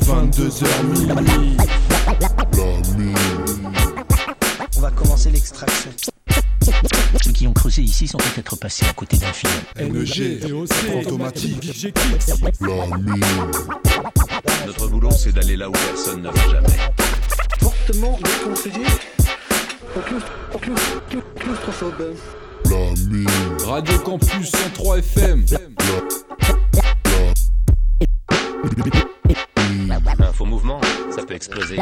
22h On va commencer l'extraction. Ceux qui ont creusé ici sont peut-être passés à côté d'un film. E e automatique, Notre boulot, c'est d'aller là où personne ne jamais. Fortement La Radio Campus 103 FM. Un euh, faux mouvement, ça peut exploser.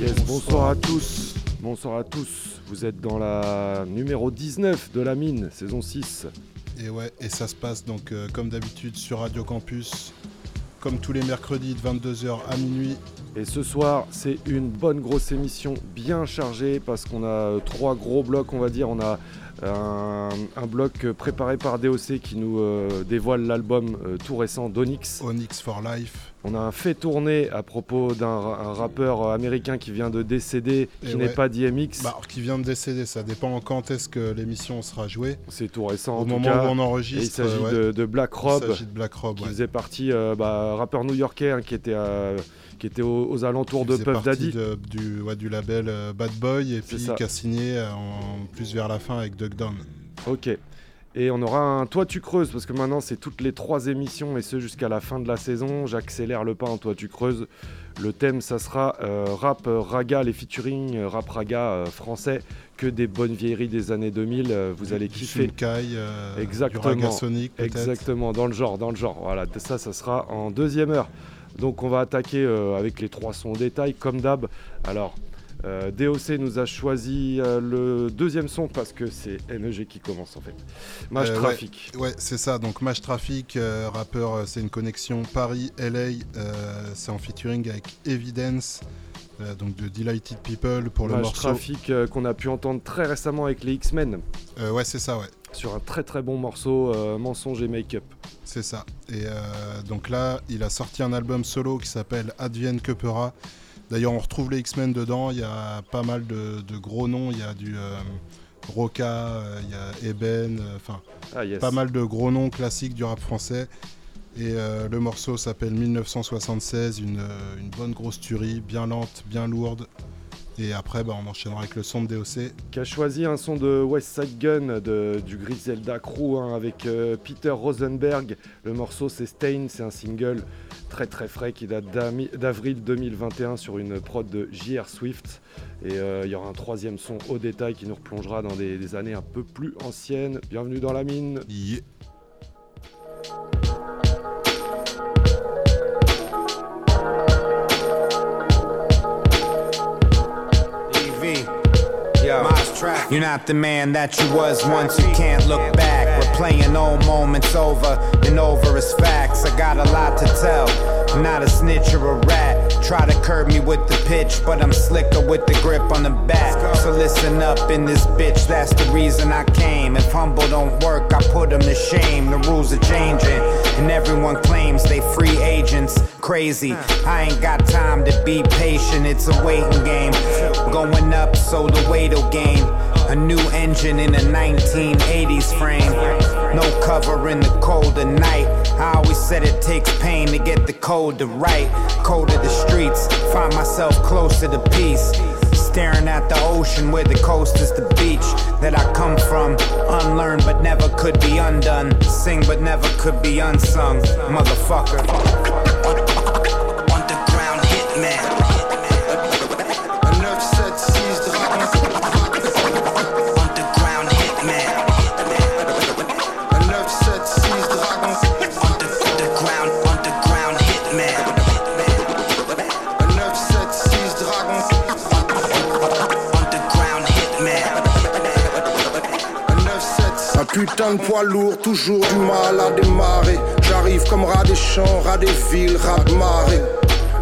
Yes, bonsoir à tous. Bonsoir à tous. Vous êtes dans la numéro 19 de la mine, saison 6. Et ouais, et ça se passe donc euh, comme d'habitude sur Radio Campus, comme tous les mercredis de 22h à minuit. Et ce soir, c'est une bonne grosse émission bien chargée parce qu'on a euh, trois gros blocs, on va dire. On a euh, un, bloc préparé par DOC qui nous dévoile l'album tout récent d'Onyx. Onyx for Life. On a un fait tourner à propos d'un rappeur américain qui vient de décéder, eh qui n'est pas DMX. Bah, qui vient de décéder, ça dépend quand est-ce que l'émission sera jouée. C'est tout récent. Au moment où on enregistre. il euh, s'agit de, Black Rob. Il de Black Rob, qui faisait partie, euh, bah, rappeur new-yorkais hein, qui était. Euh, qui était aux, alentours de Puff Daddy. du, du, label Bad Boy et puis qui a signé en plus vers la fin avec Duck Down. Ok. Et on aura un Toi tu creuses, parce que maintenant c'est toutes les trois émissions et ce jusqu'à la fin de la saison. J'accélère le pas en Toi tu creuses. Le thème, ça sera euh, rap euh, raga, les featuring euh, rap raga français, que des bonnes vieilleries des années 2000. vous allez kiffer. exactement. exactement, dans le genre, dans le genre. Voilà, ça, ça sera en deuxième heure. Donc on va attaquer avec les trois sons détail, comme d'hab. Alors, euh, DOC nous a choisi euh, le deuxième son parce que c'est NEG qui commence en fait. MASH euh, TRAFFIC. Ouais, c'est ça. Donc MASH TRAFFIC. rappeur, c'est une connexion Paris-LA. c'est en featuring avec Evidence. Donc de Delighted People pour le morceau. TRAFFIC qu'on a pu entendre très récemment avec les X-Men. ouais, c'est ça, ouais. Sur un très très bon morceau, Mensonge et Make-up. C'est ça. Et donc là, il a sorti un album solo qui s'appelle Advienne que D'ailleurs, on retrouve les X-Men dedans. Il y a pas mal de, gros noms. Il y a du euh, Roca, euh, il y a Eben, euh, enfin, ah, pas mal de gros noms classiques du rap français. Et le morceau s'appelle 1976, une, bonne grosse tuerie, bien lente, bien lourde. Et après, bah, on enchaînera avec le son de DOC. Qui a choisi un son de West Side Gun de, du Griselda Crew hein, avec euh, Peter Rosenberg. Le morceau, c'est Stain, c'est un single très très frais qui date d'avril 2021 sur une prod de JR Swift. Et euh, il y aura un troisième son au détail qui nous replongera dans des, années un peu plus anciennes. Bienvenue dans la mine. You're not the man that you was once, you can't look back. We're playing old moments over and over as facts. I got a lot to tell, I'm not a snitch or a rat. Try to curb me with the pitch, but I'm slicker with the grip on the bat. So listen up in this bitch, that's the reason I came. If humble don't work, I put them to shame. The rules are changing. And everyone claims they free agents. Crazy, I ain't got time to be patient, it's a waiting game. Going up, so the weight will gain. A new engine in a 1980s frame. No cover in the cold of night. I always said it takes pain to get the cold to right. Cold of the streets, find myself closer to peace staring at the ocean where the coast is the beach that I come from. Unlearned but never could be undone. Sing but never could be unsung. Motherfucker. poids lourd, toujours du mal à démarrer. J'arrive comme rat des champs, rat des villes, rat de marée.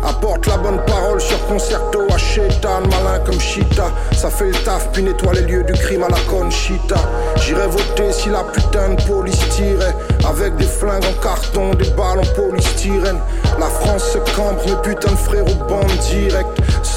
Apporte la bonne parole sur concerto à Chétan malin comme Chita. Ça fait le taf, puis nettoie les lieux du crime à la Conchita. J'irai voter si la putain de police tirait. Avec des flingues en carton, des balles en polystyrène. La France se cambre, mes putains de frères au banc direct.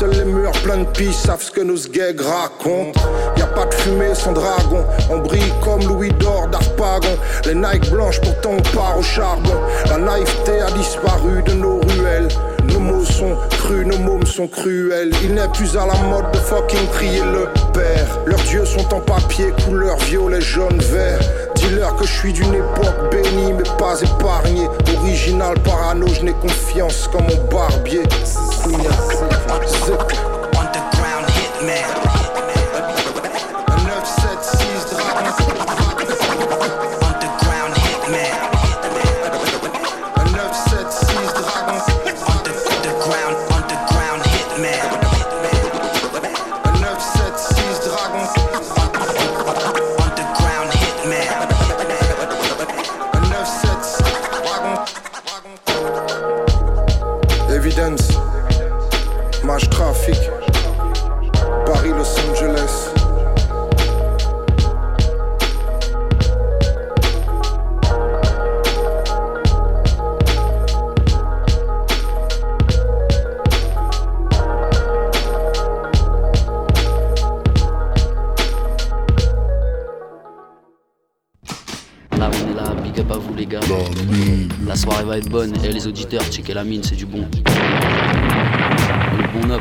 Seuls les murs pleins de pis savent ce que nos gegs racontent. Y a pas de fumée sans dragon. On brille comme Louis d'or d'Arpagon. Les Nike blanches pourtant on part au charbon. La naïveté a disparu de nos ruelles. Nos mots sont crus, nos mômes sont cruels. Il n'est plus à la mode de fucking crier le père. Leurs dieux sont en papier, couleur violet, jaune, vert. Dis-leur que je suis d'une époque bénie, mais pas épargnée. Original, parano, je n'ai confiance comme mon barbier. Zip, zip. être bonne. Et les auditeurs, checker la mine, c'est du bon. Le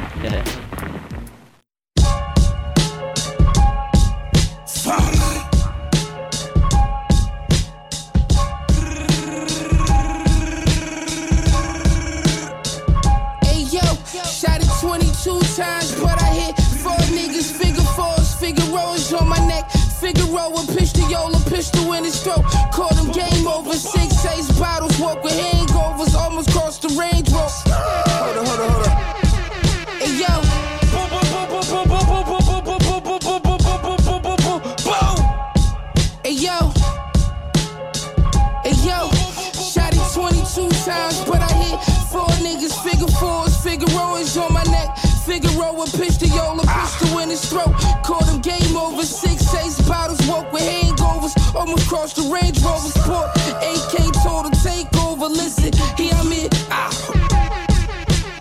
Figueroa pitched the Yola, ah. pistol in his throat. Caught him game over, six, eight bottles, woke with hangovers. Almost crossed the Range Rover Sport. AK told him take over, listen, here I'm in. Ah.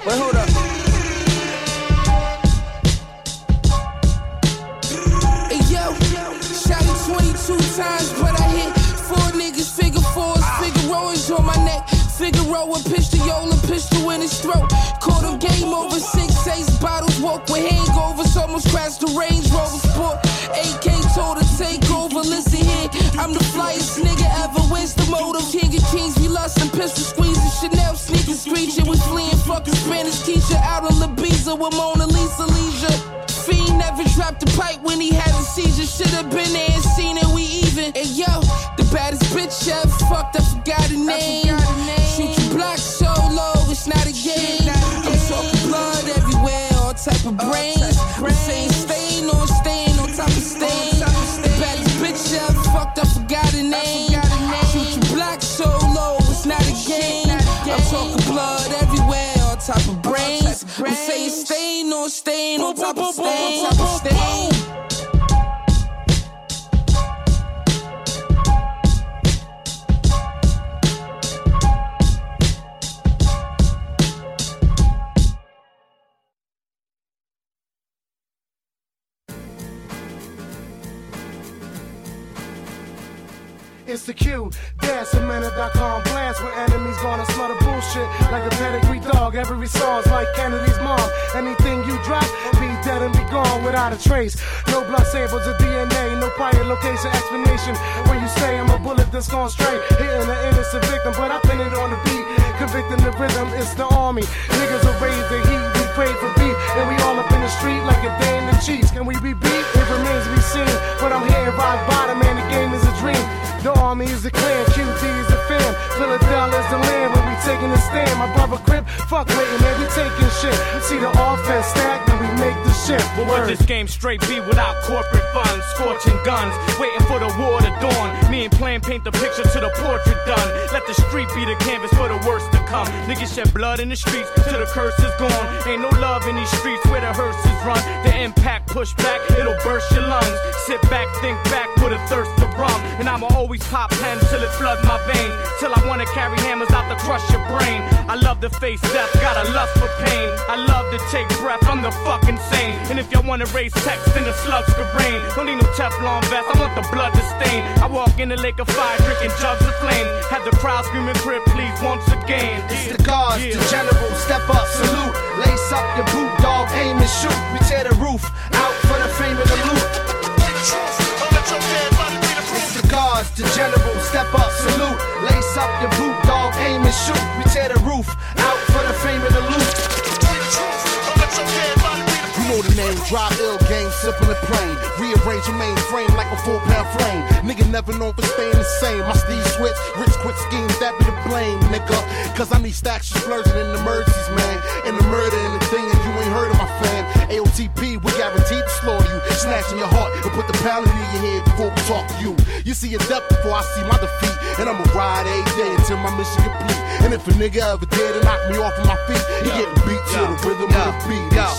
Wait, hold up. Hey, yo, shot him 22 times, but I hit four niggas, figure fours, ah. Figueroa's on my neck. Figueroa pistol, Yola pistol in his throat over six, eight bottles, walk with hangovers, almost crashed the Range Rover Sport. AK told to take over, listen here, I'm the flyest nigga ever. Where's the motive? King of kings, we lost and pistol squeezing, Chanel sneakers screeching, we fleeing fucking Spanish teacher out on Ibiza with Mona Lisa leisure. Fiend never dropped a pipe when he had a seizure. Should've been there and seen it, we even. And yo, the baddest bitch ever fucked, I forgot her name. type of brain. I'm saying stain on stain on top of stain. Baddest bitch I fucked, up, forgot her name. Shoot your black solo, it's not a game. I'm talking blood everywhere on top of brains. I'm saying stain on stain on top of stain. execute. Decimina.com blast where enemies gonna smell the bullshit like a pedigree dog. Every song's like Kennedy's mom. Anything you drop, be dead and be gone without a trace. No blood samples of DNA, no prior location explanation. When you say I'm a bullet that's gone straight, hitting an innocent victim, but I pin it on the beat. Convicting the rhythm, it's the army. Niggas are raised the heat, we pray for beef, and we all up in the street like a day in the Chiefs. Can we be beat? It remains to be seen, but I'm here rock bottom, man. The game is a dream. The army is a clan, QT is a fam. Philadelphia's the land where we taking a stand. My brother Crip, fuck waiting, man, we taking shit. See the offense stack we make the shift. But would this game straight be without corporate funds? Scorching guns, waiting for the war to dawn. Me and Plan paint the picture to the portrait done. Let the street be the canvas for the worst to come. Niggas shed blood in the streets till the curse is gone. Ain't no love in these streets where the hearses run. The impact push back, it'll burst your lungs. Sit back, think back, put a thirst to rum. And I'ma always pop pens till it floods my veins. Till I wanna carry hammers out to crush your brain. I love to face death, got a lust for pain. I love to take breath, I'm the fucking sane. And if y'all wanna raise text then the slugs could rain. Don't need no Teflon vest, I want the blood to stain. I walk in the lake of fire, drinking jugs of flame. Had the crowd screaming, "Crip, please, once again. It's yeah. the guards, yeah. the general, step up, salute. Lace up your boot, dog, aim and shoot. We tear the roof out for the fame of the loot. It's the guards, the general, step up, salute. Lace up your boot, dog, aim and shoot. We tear the roof out for the fame of the loot. You know the name, drive ill game, simple the plane, Rearrange your mainframe like a four pound flame. Nigga never known for staying the same. My Steve switch, rich quick schemes, that be the blame, nigga. Cause I need stacks of splurging in emergencies, man. And the murder and the thing, and you ain't heard of my fam. AOTP, we guaranteed to slaughter you. Snatching your heart and put the pound in your head before we talk to you. You see your death before I see my defeat. And I'ma ride every day until my mission complete. And if a nigga ever dare to knock me off of my feet, he yeah. getting beat too rhythm yo, of the beat. Yo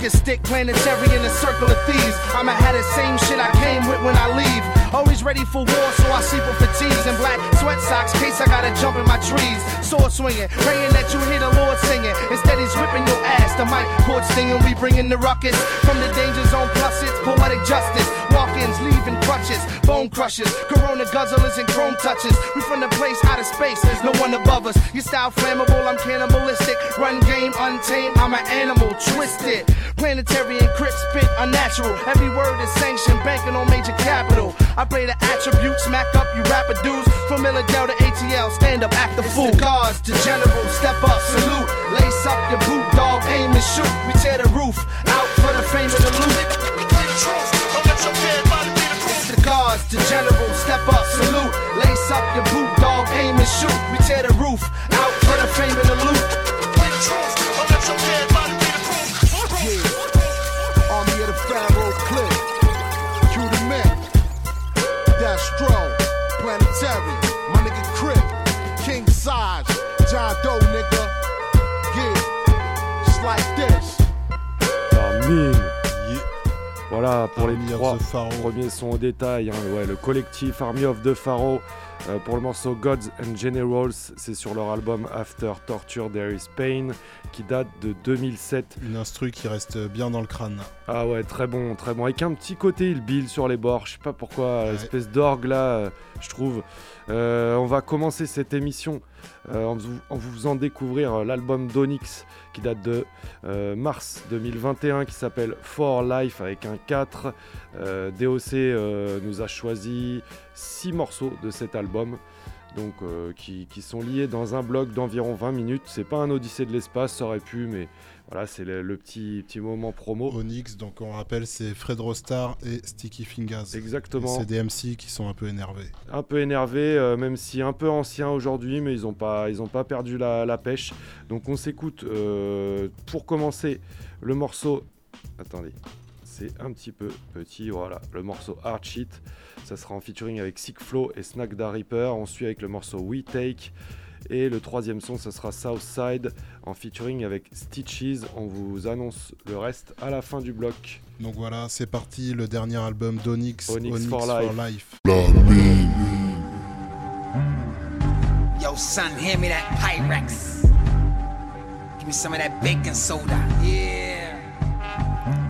pocket stick, planetary in a circle of thieves. I'ma have the same shit I came with when I leave. Always ready for war, so I sleep with fatigues and black sweat socks, case I gotta jump in my trees. Sword swinging, praying that you hear the Lord singing. Instead, he's whipping your ass. The mic cord stinging. we bringing the ruckus. From the danger zone, plus it's poetic justice. Walk ins, leaving crutches, bone crushes, corona guzzlers and chrome touches. We from the place out of space, there's no one above us. Your style flammable, I'm cannibalistic. Run game untamed, I'm an animal, twisted. Planetary and spit unnatural. Every word is sanctioned, banking on major capital. I play the attributes, smack up you rapper dudes. From Illidale to ATL, stand up, act the it's fool. The to general, step up, salute. Lace up your boot, dog, aim and shoot. We tear the roof out for the fame of the loot. the guards to general, step up, salute. Lace up your boot, dog, aim and shoot. We tear the roof out for the fame of the loot. Voilà pour les trois premiers sons au détail. Hein. ouais, le collectif Army of the Pharaoh euh, pour le morceau Gods and Generals, c'est sur leur album After Torture There is Pain qui date de 2007. Une instru qui reste bien dans le crâne. Ah ouais, très bon, très bon. Avec un petit côté il bill sur les bords, je sais pas pourquoi, espèce d'orgue là, euh, je trouve. Euh, on va commencer cette émission euh, en, vous, faisant découvrir euh, l'album d'Onyx qui date de mars 2021 qui s'appelle For Life avec un 4. DOC nous a choisi 6 morceaux de cet album. Donc, qui, sont liés dans un blog d'environ 20 minutes. C'est pas un Odyssée de l'espace, ça aurait pu, mais voilà, c'est le, petit, moment promo. Onyx, donc on rappelle, c'est Fred Rostar et Sticky Fingers. Exactement. C'est des MC qui sont un peu énervés. Un peu énervés, euh, même si un peu anciens aujourd'hui, mais ils n'ont pas, pas perdu la, pêche. Donc on s'écoute euh, pour commencer le morceau. Attendez, c'est un petit peu petit. Voilà, le morceau Hard Ça sera en featuring avec Sick Flow et Snack Da Reaper. On suit avec le morceau We Take. Et le troisième son, ça sera Southside en featuring avec Stitches. On vous annonce le reste à la fin du bloc. Donc voilà, c'est parti, le dernier album d'Onyx, Onyx, for, Life. that Give me some of that bacon soda. Yeah.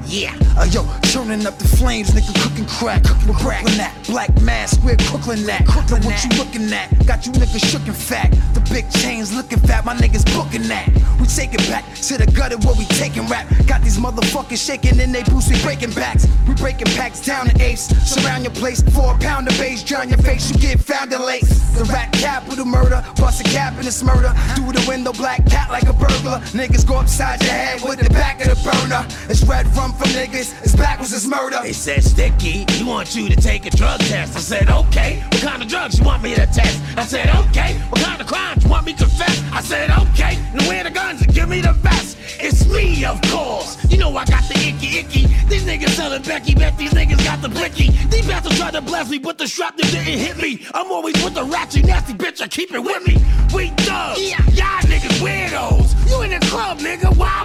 Yeah, uh, yo, turning up the flames, nigga, cooking crack, cooking crack. Brooklyn that. black mask, we're Brooklyn that. Brooklyn what you looking at? Got you niggas shook fat. The big chains looking fat, my niggas booking that. We take it back to the gutter where we taking rap. Got these motherfuckers shaking in they boots, we breaking backs. We breaking packs down to apes. Surround your place for a pound of base. drown your face, you get found in late. The rat capital murder, bust a cap in this murder. Through the window, black cat like a burglar. Niggas go upside your head with the back of the burner. It's red rum come from niggas. It's backwards, it's murder. They said, Sticky, he want you to take a drug test. I said, okay, what kind of drugs you want me to test? I said, okay, what kind of crimes you want me to confess? I said, okay, now where the guns and give me the vest. It's me, of course. You know I got the icky icky. These niggas selling Becky, bet these niggas got the blicky. These bastards tried to bless me, but the shrapnel didn't hit me. I'm always with the ratchet, nasty bitch, I keep it with me. We thugs, yeah. y'all niggas weirdos. You in the club, nigga, why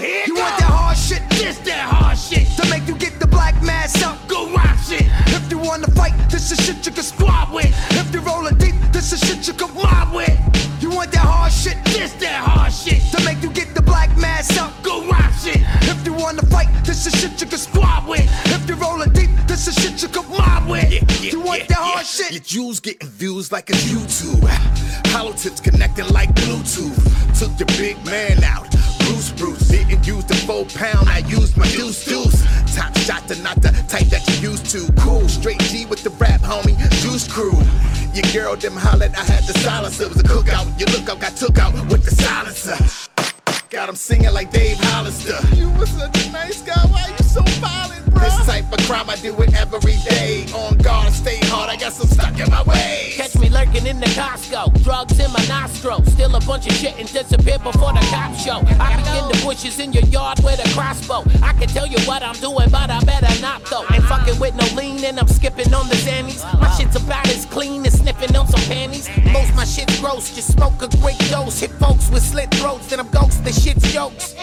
so You want that hard shit? This that hard shit. To make you get the black mass up, go watch it. If you wanna fight, this is shit you can squad with. If you rollin' deep, this is shit you can mob with. You want that hard shit? This that hard shit. To make you get the black mass up, go watch it. If you wanna fight, this is shit you can squad with. If you rollin' deep, this is shit you can mob with. Yeah, yeah, you want yeah, that hard shit? Your jewels getting views like a YouTube. Hollow tips connecting like Bluetooth. Took your big man out four pound, I use my deuce deuce. Top shot to not the type that you used to. Cool, straight G with the rap, homie. Juice crew. Your girl them hollered, I had the silencer. It was a cookout. Your lookout got took out with the silencer. Got them singing like Dave Hollister. You was such a nice guy, why you so violent, bro? This type of crime I do it every day. On guard, stay hard, I got some stuck in my way in the Costco, drugs in my nostrils. Still a bunch of shit and disappear before the cops show. I be in the bushes in your yard with a crossbow. I can tell you what I'm doing, but I better not though. Ain't fucking with no lean and I'm skipping on the Zannies. My shit's about as clean as sniffing on some panties. Most my shit gross, just smoke a great dose. Hit folks with slit throats, then I'm ghost, the shit's jokes.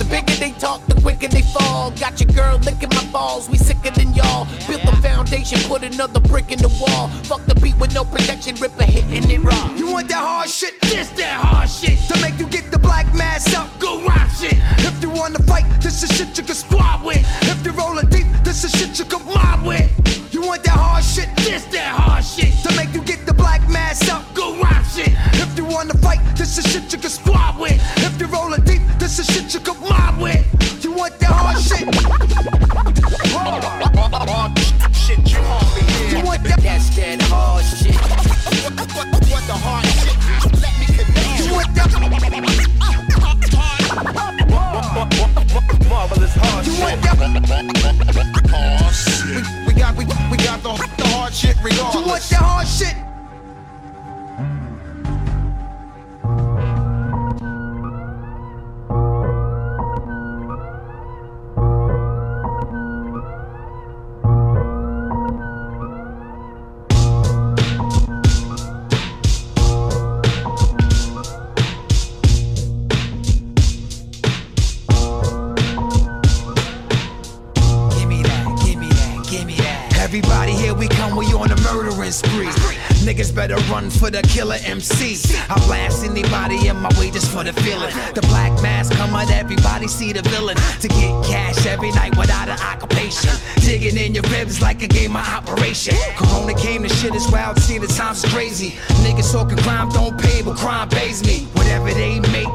The bigger they talk, the quicker they fall. Got your girl licking my balls, we sicker than y'all. Built the foundation, put another brick in the wall. Fuck the beat with no protection, rip a hitting it raw. You want that hard shit? This that hard shit. To make you get the black mass up, go rock shit. If you wanna fight, this is shit you can squad with. If you're rolling deep, this is shit you can mob with. You want that hard shit? This that hard shit. To make you get the black mass up, go rock shit. If you wanna fight, this is shit you can squad with. If you're rolling deep, this is shit you can mob with. You want that hard shit? Hard, shit you want me You want That's that hard the hard shit. Let me connect you with the marvelous hard you shit. Oh, shit. We, we got we, we got the, the hard shit regardless. You want the hard shit? killing spree. Niggas better run for the killer MC. I blast anybody in my way just for the feeling. The black mask come out, everybody see the villain. To get cash every night without an occupation. Digging in your ribs like a game of operation. Corona came, the shit is wild, see the times crazy. Niggas talking crime don't pay, but crime pays me. Whatever they make.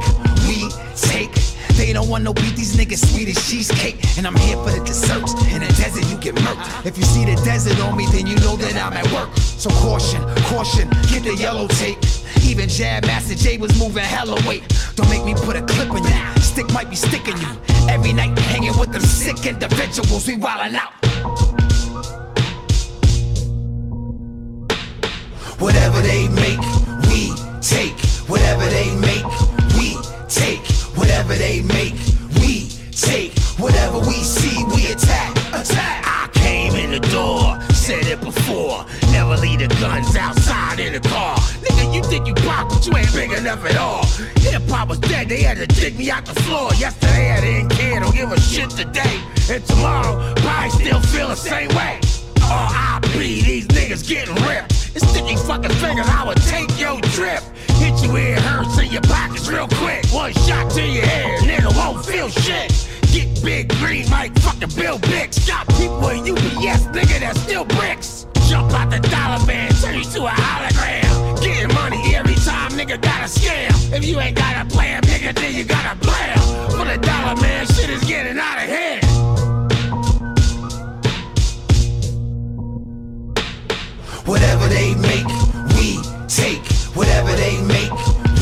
They don't want no beat, these niggas sweet as cheesecake. And I'm here for the desserts. In the desert, you get murked. If you see the desert on me, then you know that I'm at work. So caution, caution, get the yellow tape. Even Jam Master Jay was moving hella weight. Don't make me put a clip in you. Stick might be sticking you. Every night hanging with them sick individuals, we wildin' out. Whatever they make, we take. Whatever they make. Whatever they make, we take. Whatever we see, we attack. Attack. I came in the door, said it before. Never leave the guns outside in the car. Nigga, you think you pop, but you ain't big enough at all. Hip hop was dead, they had to dig me out the floor. Yesterday I didn't care, don't give a shit today. And tomorrow, probably still feel the same way. Or I these niggas getting ripped. And stick your fucking fingers. I would take your trip. Hit you it hurts in your pockets real quick. One shot to your head, nigga won't feel shit. Get big green Mike. fucking Bill Bix. Got people at UPS, nigga, That's still bricks. Jump out the dollar man, turn you to a hologram. Getting money every time, nigga, got a scam. If you ain't got a plan, nigga, then you got a plan. For the dollar man, shit is getting out of hand. Whatever they make, we take. Whatever they make,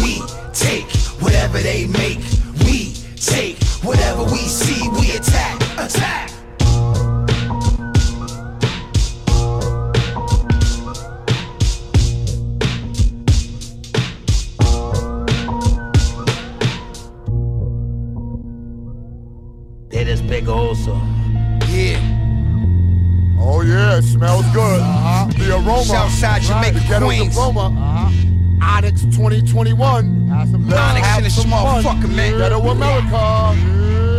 we take. Whatever they make, we take. Whatever we see, we attack. Attack. big ulcer yeah, it smells good. Uh-huh. The aroma. Southside Jamaica, right. Queens. aroma. Uh-huh. Onyx 2021. Onyx and a small fucker, man. ghetto America. Yeah.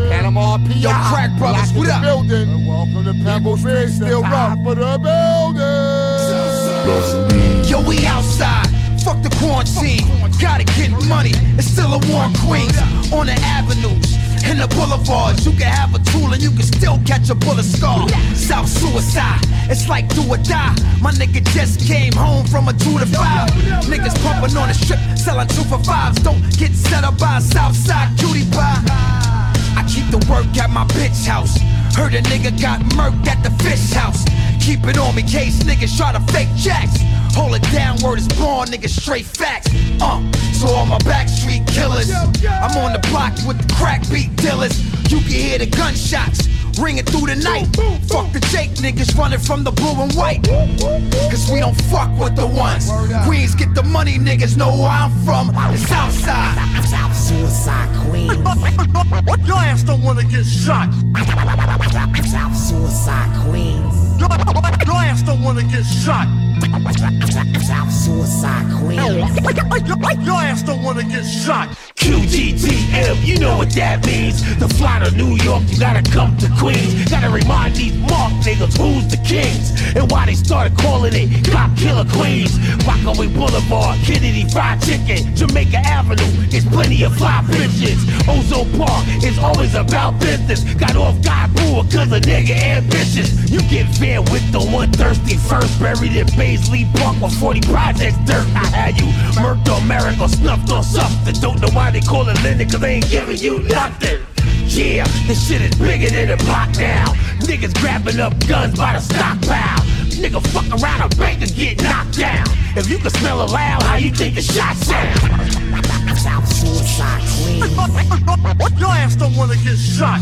Panama P. Yo, crack brothers, what up? Building. welcome to Pebble Ridge, still rock for the building. Yo, we outside. Fuck the quarantine. Gotta get money. It's still a war queen. Queens. On the avenues in the boulevards. You can have a tool and you can still catch a bullet scar. South suicide, it's like do or die. My nigga just came home from a two to five. Niggas pumping on the strip, selling two for fives. Don't get set up by a Southside cutie pie. I keep the work at my bitch house. Heard a nigga got murked at the fish house. Keep it on me, case niggas try to fake jacks. Hold it down, word is born, niggas straight facts. Uh, so all my backstreet killers, I'm on the block with the crack beat dealers. You can hear the gunshots ringing through the night. Fuck the Jake niggas running from the blue and white. Cause we don't fuck with the ones. Queens get the money, niggas know where I'm from. The South Side. Suicide Queens. Your ass don't wanna get shot. Suicide Queens. Your ass don't wanna get shot. Suicide queen. Your ass don't wanna get shot. QGTM, you know what that means. The fly to New York, you gotta come to Queens. Gotta remind these mark niggas who's the kings and why they started calling it cop killer Queens. Rockaway Boulevard, Kennedy Fried Chicken, Jamaica Avenue. There's plenty of fly bitches. Ozone Park it's always about business. Got off God rule, cause a nigga ambitious. You get with the one thirsty first. Buried in Baisley Park with 40 projects dirt. I had you murked on miracle, snuffed on something. Don't know why they call it lending, cause they ain't giving you nothing. Yeah, this shit is bigger than a block now. Niggas grabbing up guns by the stockpile. Nigga, fuck around a bank and get knocked down. If you can smell a loud, how you think the shot sound? South Suicide Queen. Your ass don't wanna get shot.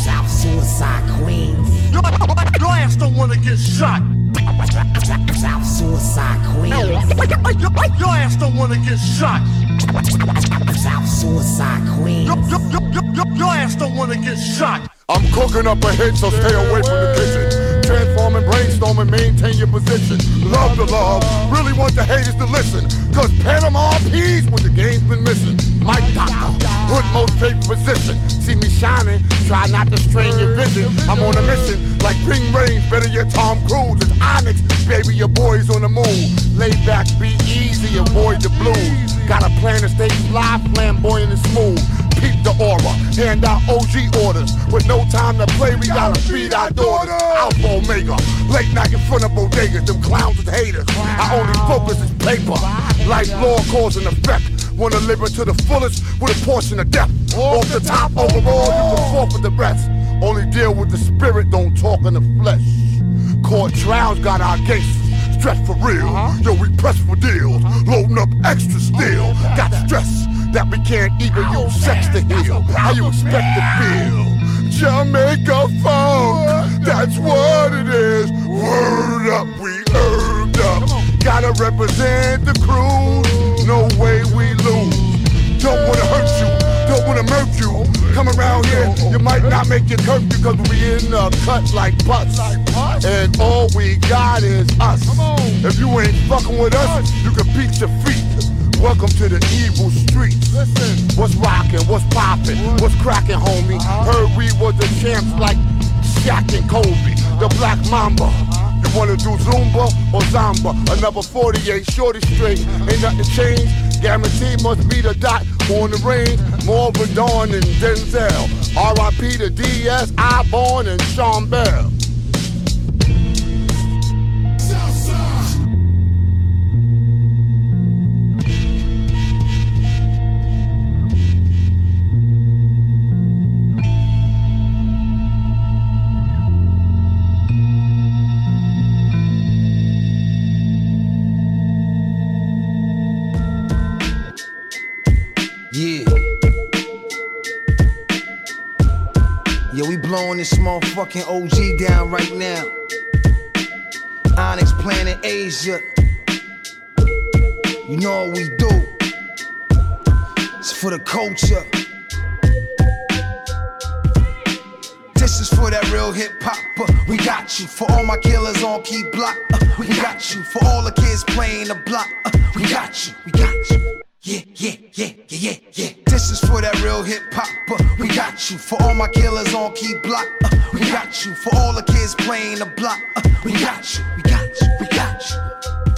South Suicide Queens. Your, your ass don't want to get shot. Suicide queen. Your, ass don't want to get shot. Suicide queen. your, your ass don't want to get shot. I'm cooking up a hit, so stay away from the kitchen. Transform and brainstorm and maintain your position. Love the love, really want the haters to listen. Cause Panama peas what the game's been missing. Mike Doctor, hood most favorite position. See me shining, try not to strain your vision. I'm on a mission, like Ring Rain, better your Tom Cruise. It's Onyx, baby, your boy's on the move. Lay back, be easy, avoid the blues. Got a plan to stay fly, flamboyant and smooth keep the aura. Hand out OG orders. With no time to play, we gotta feed our daughters. Alpha Omega. Late night in front of bodegas. Them clowns with haters. Our only focus is paper. Life law cause and effect. Wanna live it to the fullest with a portion of death. Off the top, overall, you can forfeit the rest. Only deal with the spirit, don't talk in the flesh. Court trials got our cases. Stress for real, uh-huh. yo, we press for deals. Uh-huh. Loading up extra steel, oh, got stress that we can't even use sex to heal. How you expect to feel? Jamaica funk, that's what it is. Word up, we earned up. Gotta represent the crew. No way we lose. Don't wanna hurt you, don't wanna murk you. Come around here, you might not make your curfew cause we in a cut like butts. And all we got is us. If you ain't fucking with us, you can beat your feet. Welcome to the evil streets. Listen. What's rockin'? What's poppin'? What's crackin', homie? Uh-huh. Heard we was the champs like Shaq and Kobe, the Black Mamba. Uh-huh. You wanna do Zumba or Zamba? Another 48, shorty straight. Ain't nothing changed. Guaranteed must be the dot on the rain. More Dawn and Denzel. R.I.P. to D.S. I Born and Sean Bell. blowing this motherfucking OG down right now. Onyx Planet Asia. You know what we do. It's for the culture. This is for that real hip hop. We got you for all my killers on key block. Uh, we got you for all the kids playing the block. Uh, we got you. We got you yeah, yeah, yeah, yeah, yeah, yeah. This is for that real hip hop, but we got you. For all my killers on key block, uh, we got you. For all the kids playing the block, uh, we got you, we got you, we got you.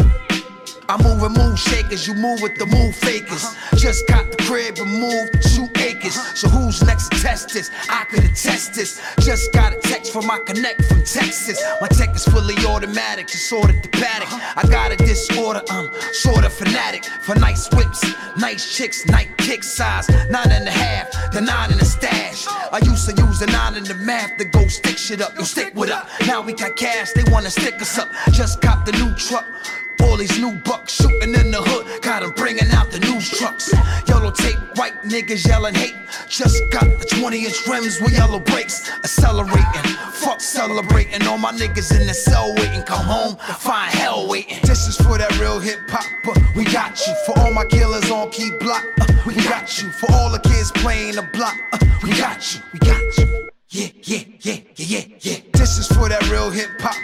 I move and move shakers, you move with the move fakers. Just got the crib and moved two acres. So who's next to test this? I could attest this. Just got a text from my connect from Texas. My tech is fully automatic, just ordered the paddock. I got a disorder, I'm sort of fanatic. For nice whips, nice chicks, night kick size. Nine and a half, the nine in the stash. I used to use a nine in the math to go stick shit up. You stick with up. Now we got cash, they wanna stick us up. Just cop the new truck. All these new bucks shooting in the hood, got them bringing out the news trucks. Yellow tape, white niggas yelling hate. Just got the 20 inch rims with yellow brakes. Accelerating, fuck celebrating. All my niggas in the cell waiting, come home, find hell waiting. This is for that real hip hop, we got you. For all my killers on Key Block, uh, we got you. For all the kids playing the block, uh, we got you, we got you. Yeah, yeah, yeah, yeah, yeah, yeah. This is for that real hip hop.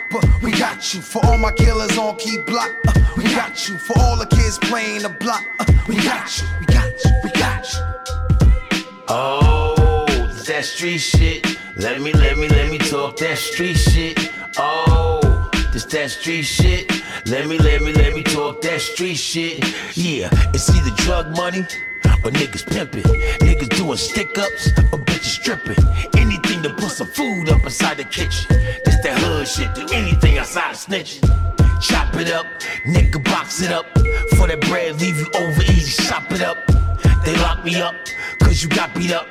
we got you for all my killers on key block. Uh, we got you for all the kids playing the block. Uh, we got you, we got you, we got you. Oh, that street shit. Let me, let me, let me talk that street shit. Oh, it's that street shit. Let me, let me, let me talk that street shit. Yeah, it's either drug money or niggas pimping, niggas doing stick ups or bitches stripping. Anything to put some food up inside the kitchen. This that hood shit, do anything outside of snitching. Chop it up, nigga box it up. For that bread, leave you over easy, chop it up. They lock me up, cause you got beat up.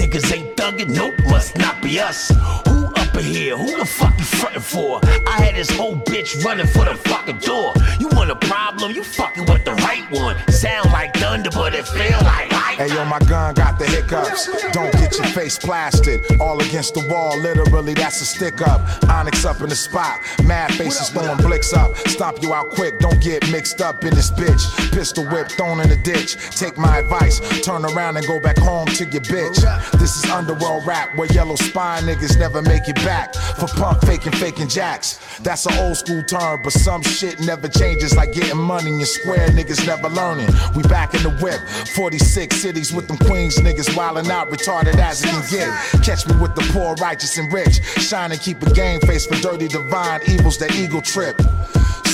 Niggas ain't thuggin', nope, must not be us. Who up in here? Who the fuck you frontin' for? I had this whole bitch running for the fucking door. You want a problem? You fucking with the right one. Sound like thunder, but it feel like Hey yo, my gun got the hiccups. Don't get your face plastered. All against the wall, literally, that's a stick up. Onyx up in the spot. Mad faces throwing blicks up. Stomp you out quick, don't get mixed up in this bitch. Pistol whip thrown in the ditch. Take my advice, turn around and go back home to your bitch. This is underworld rap where yellow spine niggas never make it back. For punk faking, faking jacks. That's an old school term, but some shit never changes like getting money and square niggas never learning. We back in the whip, 46 cities with them Queens niggas wildin' out, retarded as it can get. Catch me with the poor, righteous, and rich. Shine and keep a game face for dirty, divine evils that eagle trip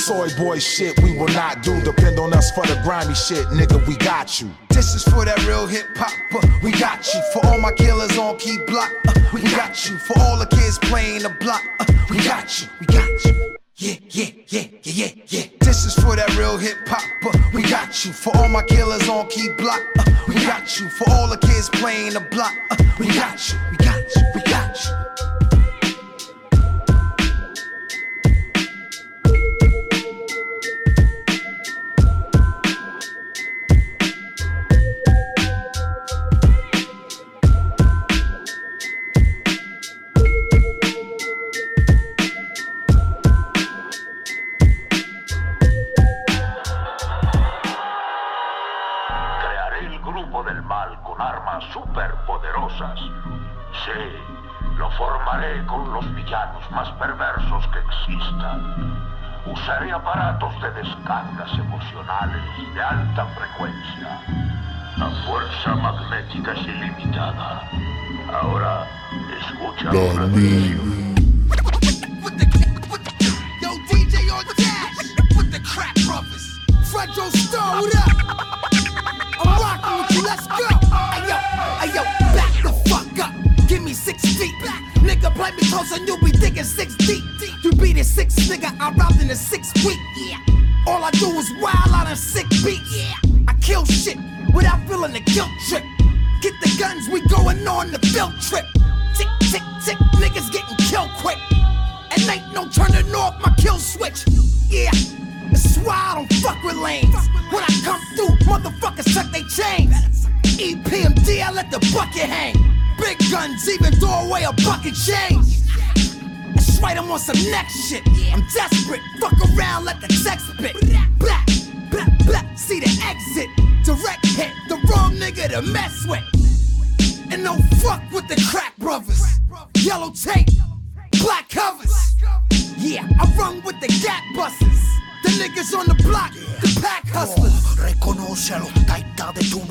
soy boy shit we will not do. Depend on us for the grimy shit, nigga, we got you. This is for that real hip hop, uh, we got you. For all my killers on Key Block, uh, we got you. For all the kids playing the block, uh, we got you, we got you. Yeah, yeah, yeah, yeah, yeah, yeah. This is for that real hip hop. Uh, we got you for all my killers on key block. Uh, we got you for all the kids playing the block. Uh, we got you, we got you, we got you. existan. Usaré aparatos de descargas emocionales de alta frecuencia. La fuerza magnética es ilimitada. Ahora, escucha una Fredro Stone, what up? I'm rocking with you, let's go! Ayo, ayo. sheep. Nigga, play me close and you'll be digging six deep. You beat it six, nigga, I robbed in a six week. Yeah. All I do is wild out of sick beats. Yeah. I kill shit without feeling the guilt trip. Get the guns, we going on the field trip. Tick, tick, tick, niggas getting killed quick. And ain't no turning off my kill switch. Yeah. That's why I don't fuck with lanes. When I come through, motherfuckers tuck they chains. EPMD, I let the bucket hang. Big guns even throw away a bucket change. That's right, I'm on some next shit. I'm desperate. Fuck around, let the text spit. Black, black, black, see the exit. Direct hit, the wrong nigga to mess with. And no fuck with the crack brothers. Yellow tape, black covers. Yeah, I run with the gap buses. The niggas on the block, the pack hustlers. Oh, reconócelo, de tu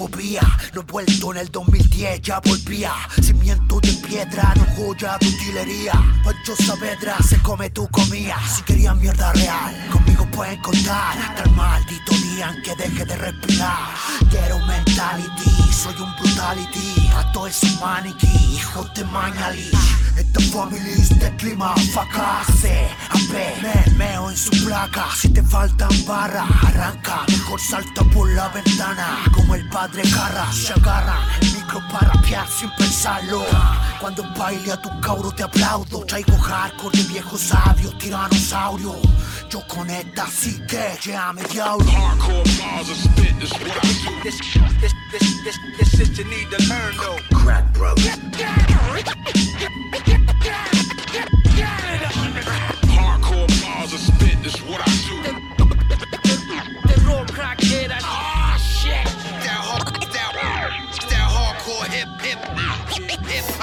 No he vuelto en el 2010, ya volvía. Cimiento de piedra, no joya de utilería. Pancho pedra, se come tu comida. Si querían mierda real, conmigo pueden contar. Hasta el maldito día en que deje de respirar. Quiero mentality, soy un brutality. A todo es un maniquí, hijo de mañalí. Esta family de clima, facase. ver, me meo en su placa. Si te faltan barras, arranca. Mejor salta por la ventana. Como el padre Carra se agarra el micro para rapear sin pensarlo. Cuando baile a tu cauro te aplaudo. Traigo hardcore de viejo sabio, tiranosaurio. Yo conecta, así que llame diablo. Hardcore bars and spit is what I do. This, this, this, this, this shit you need to learn no Crack brothers.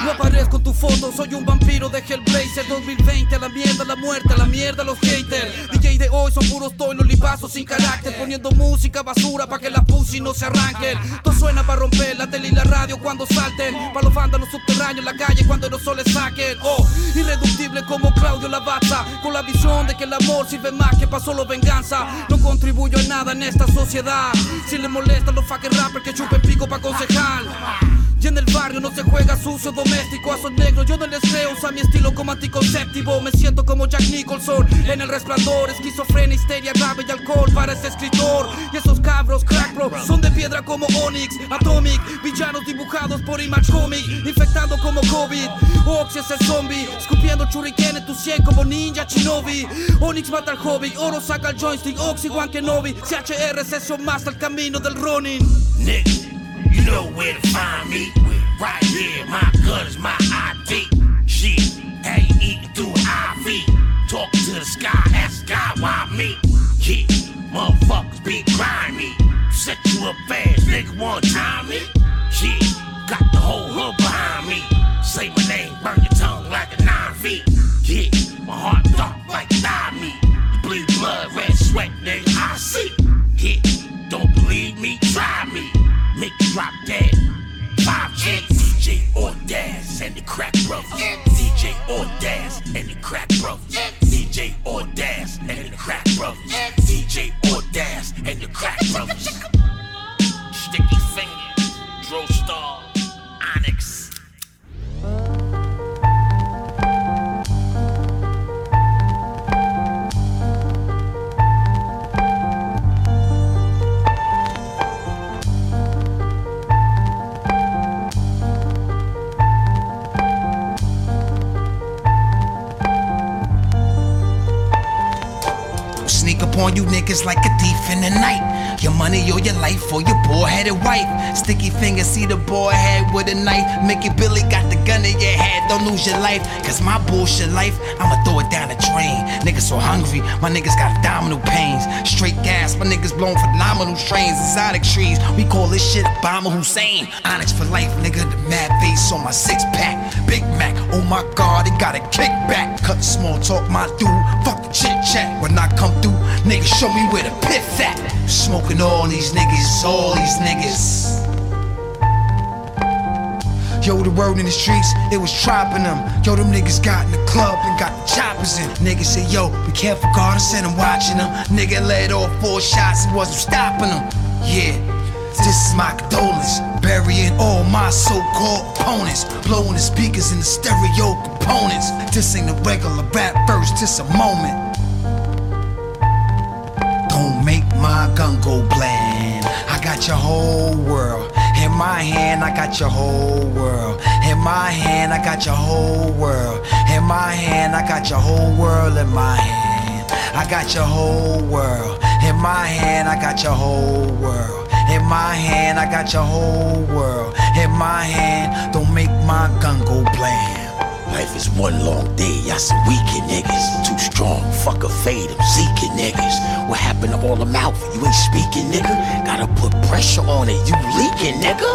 No aparezco en tu foto, soy un vampiro de Hellblazer 2020, la mierda, la muerte, la mierda, los haters DJ de hoy son puros los lipazos sin carácter Poniendo música basura para que la pussy no se arranquen Todo suena para romper la tele y la radio cuando salten Pa' los vándalos subterráneos, la calle cuando los soles saquen Oh, irreductible como Claudio Lavazza Con la visión de que el amor sirve más que pa' solo venganza No contribuyo a nada en esta sociedad Si le molesta los fucking rappers que chupen pico pa' concejal y en el barrio no se juega sucio, doméstico, a negro negros yo no les veo, mi estilo como anticonceptivo. Me siento como Jack Nicholson en el resplandor, esquizofrenia, histeria, grave y alcohol para ese escritor. Y esos cabros, crack bro, son de piedra como Onyx, Atomic, villanos dibujados por Image Comic, infectando como COVID. Oxy es el zombie, escupiendo churi en tu cien como ninja Chinobi. Onyx mata al hobby, oro saca el joystick, Oxy Juan Kenobi, CHR Session más al camino del running. You know where to find me. Right here, my gun is my ID. Shit, how eating through an IV? Talking to the sky, ask God why me? Yeah, motherfuckers be me. Set you up fast, nigga, one time me. Yeah, got the whole hood behind me. Say my name, burn your tongue like a nine feet. Yeah, my heart dark like thigh meat. You bleed blood, red sweat, nigga. drop dead. Five chicks. DJ Ordaz and the Crack Brothers. DJ Ordaz and the Crack Brothers. DJ Ordaz and the Crack Brothers. DJ Ordaz and the Crack Brothers. On you niggas like a thief in the night. Your money or your life or your poor headed wife. Sticky fingers, see the boy head with a knife. Mickey Billy got the gun in your head, don't lose your life. Cause my bullshit life, I'ma throw it down the drain. Niggas so hungry, my niggas got abdominal pains. Straight gas, my niggas blowing phenomenal strains. Exotic trees, we call this shit Obama Hussein. Onyx for life, nigga, the mad face on my six pack. Big Mac, oh my god, it got a kickback. Cut small talk, my dude, fuck the chit chat. When I come through, Nigga, show me where the piff at. Smoking all these niggas, all these niggas. Yo, the road in the streets, it was trapping them. Yo, them niggas got in the club and got the choppers in. Niggas say, yo, be careful, God, I said I'm watching them. Nigga let off four shots, it wasn't stopping them. Yeah, this is my condolence. Burying all my so called opponents. Blowing the speakers in the stereo components. This ain't a regular rap verse, this a moment. my gungo plan. I got your whole world. In my hand, I got your whole world. In my hand, I got your whole world. In my hand, I got your whole world in my hand. I got your whole world. In my hand, I got your whole world. In my hand, I got your whole world. In my hand, don't make my gun go bland. Life is one long day, I some weakin' niggas. Too strong, fuck a fade, I'm seeking niggas. What happened to all the mouth? You ain't speaking, nigga. Gotta put pressure on it, you leaking, nigga.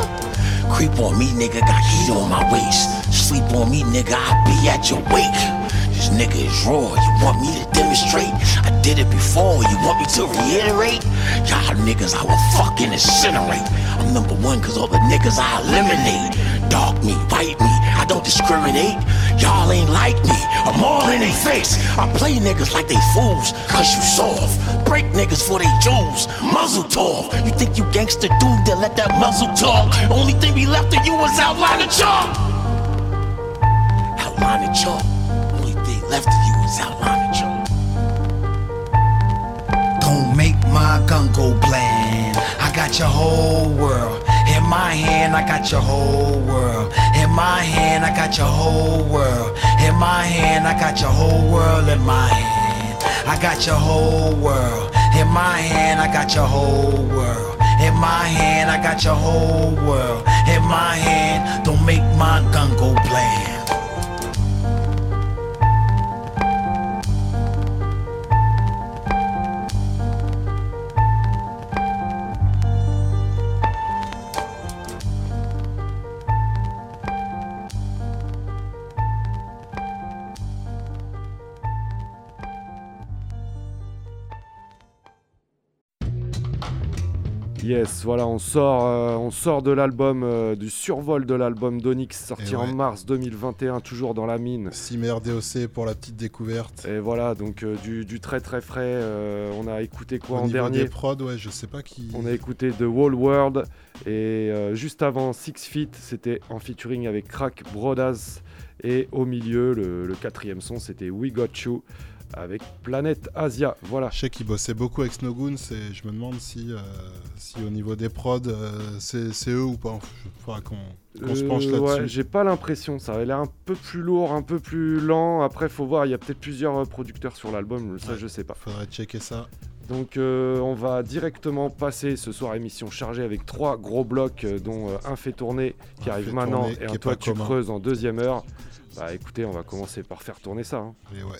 Creep on me, nigga, got heat on my waist. Sleep on me, nigga, I'll be at your wake. This nigga is raw, you want me to demonstrate? I did it before, you want me to reiterate? Y'all niggas I will fucking incinerate. I'm number one cause all the niggas I eliminate. Dog me, bite me, I don't discriminate. Y'all ain't like me, I'm all in they face. I play niggas like they fools, cause you soft. Break niggas for they jewels, muzzle talk. You think you gangster dude, then let that muzzle talk. Only thing we left of you was outline of chalk. Outline of chalk left you is outlining Don't make my gun go bland. I got your whole world. In my hand, I got your whole world. In my hand, I got your whole world. In my hand, I got your whole world in my hand. I got your whole world. In my hand, I got your whole world. In my hand, I got your whole world. In my hand, don't make my gun go bland. Yes, voilà, on sort, euh, on sort de l'album, euh, du survol de l'album d'Onyx, sorti en mars 2021, toujours dans la mine. Cimer DOC pour la petite découverte. Et voilà, donc euh, du, très très frais. on a écouté quoi en dernier prod, ouais, je sais pas qui. On a écouté The Whole World et juste avant Six Feet, c'était en featuring avec Crack Brodas. Et au milieu, le, le quatrième son, c'était We Got You avec Planète Asia. Voilà. Je sais qu'ils bossait beaucoup avec Snowgoons et je me demande si, euh, si au niveau des prods, euh, c'est eux ou pas. Faudra qu'on se penche euh, là-dessus. Ouais, j'ai pas l'impression. Ça a l'air un peu plus lourd, un peu plus lent. Après, faut voir. Il y a peut-être plusieurs producteurs sur l'album. Ça, je sais pas. Faudrait checker ça. Donc on va directement passer ce soir émission chargée avec trois gros blocs dont un fait tourner qui arrive maintenant et un toi tu creuses en deuxième heure. Bah écoutez, on va commencer par faire tourner ça. Mais hein. ouais.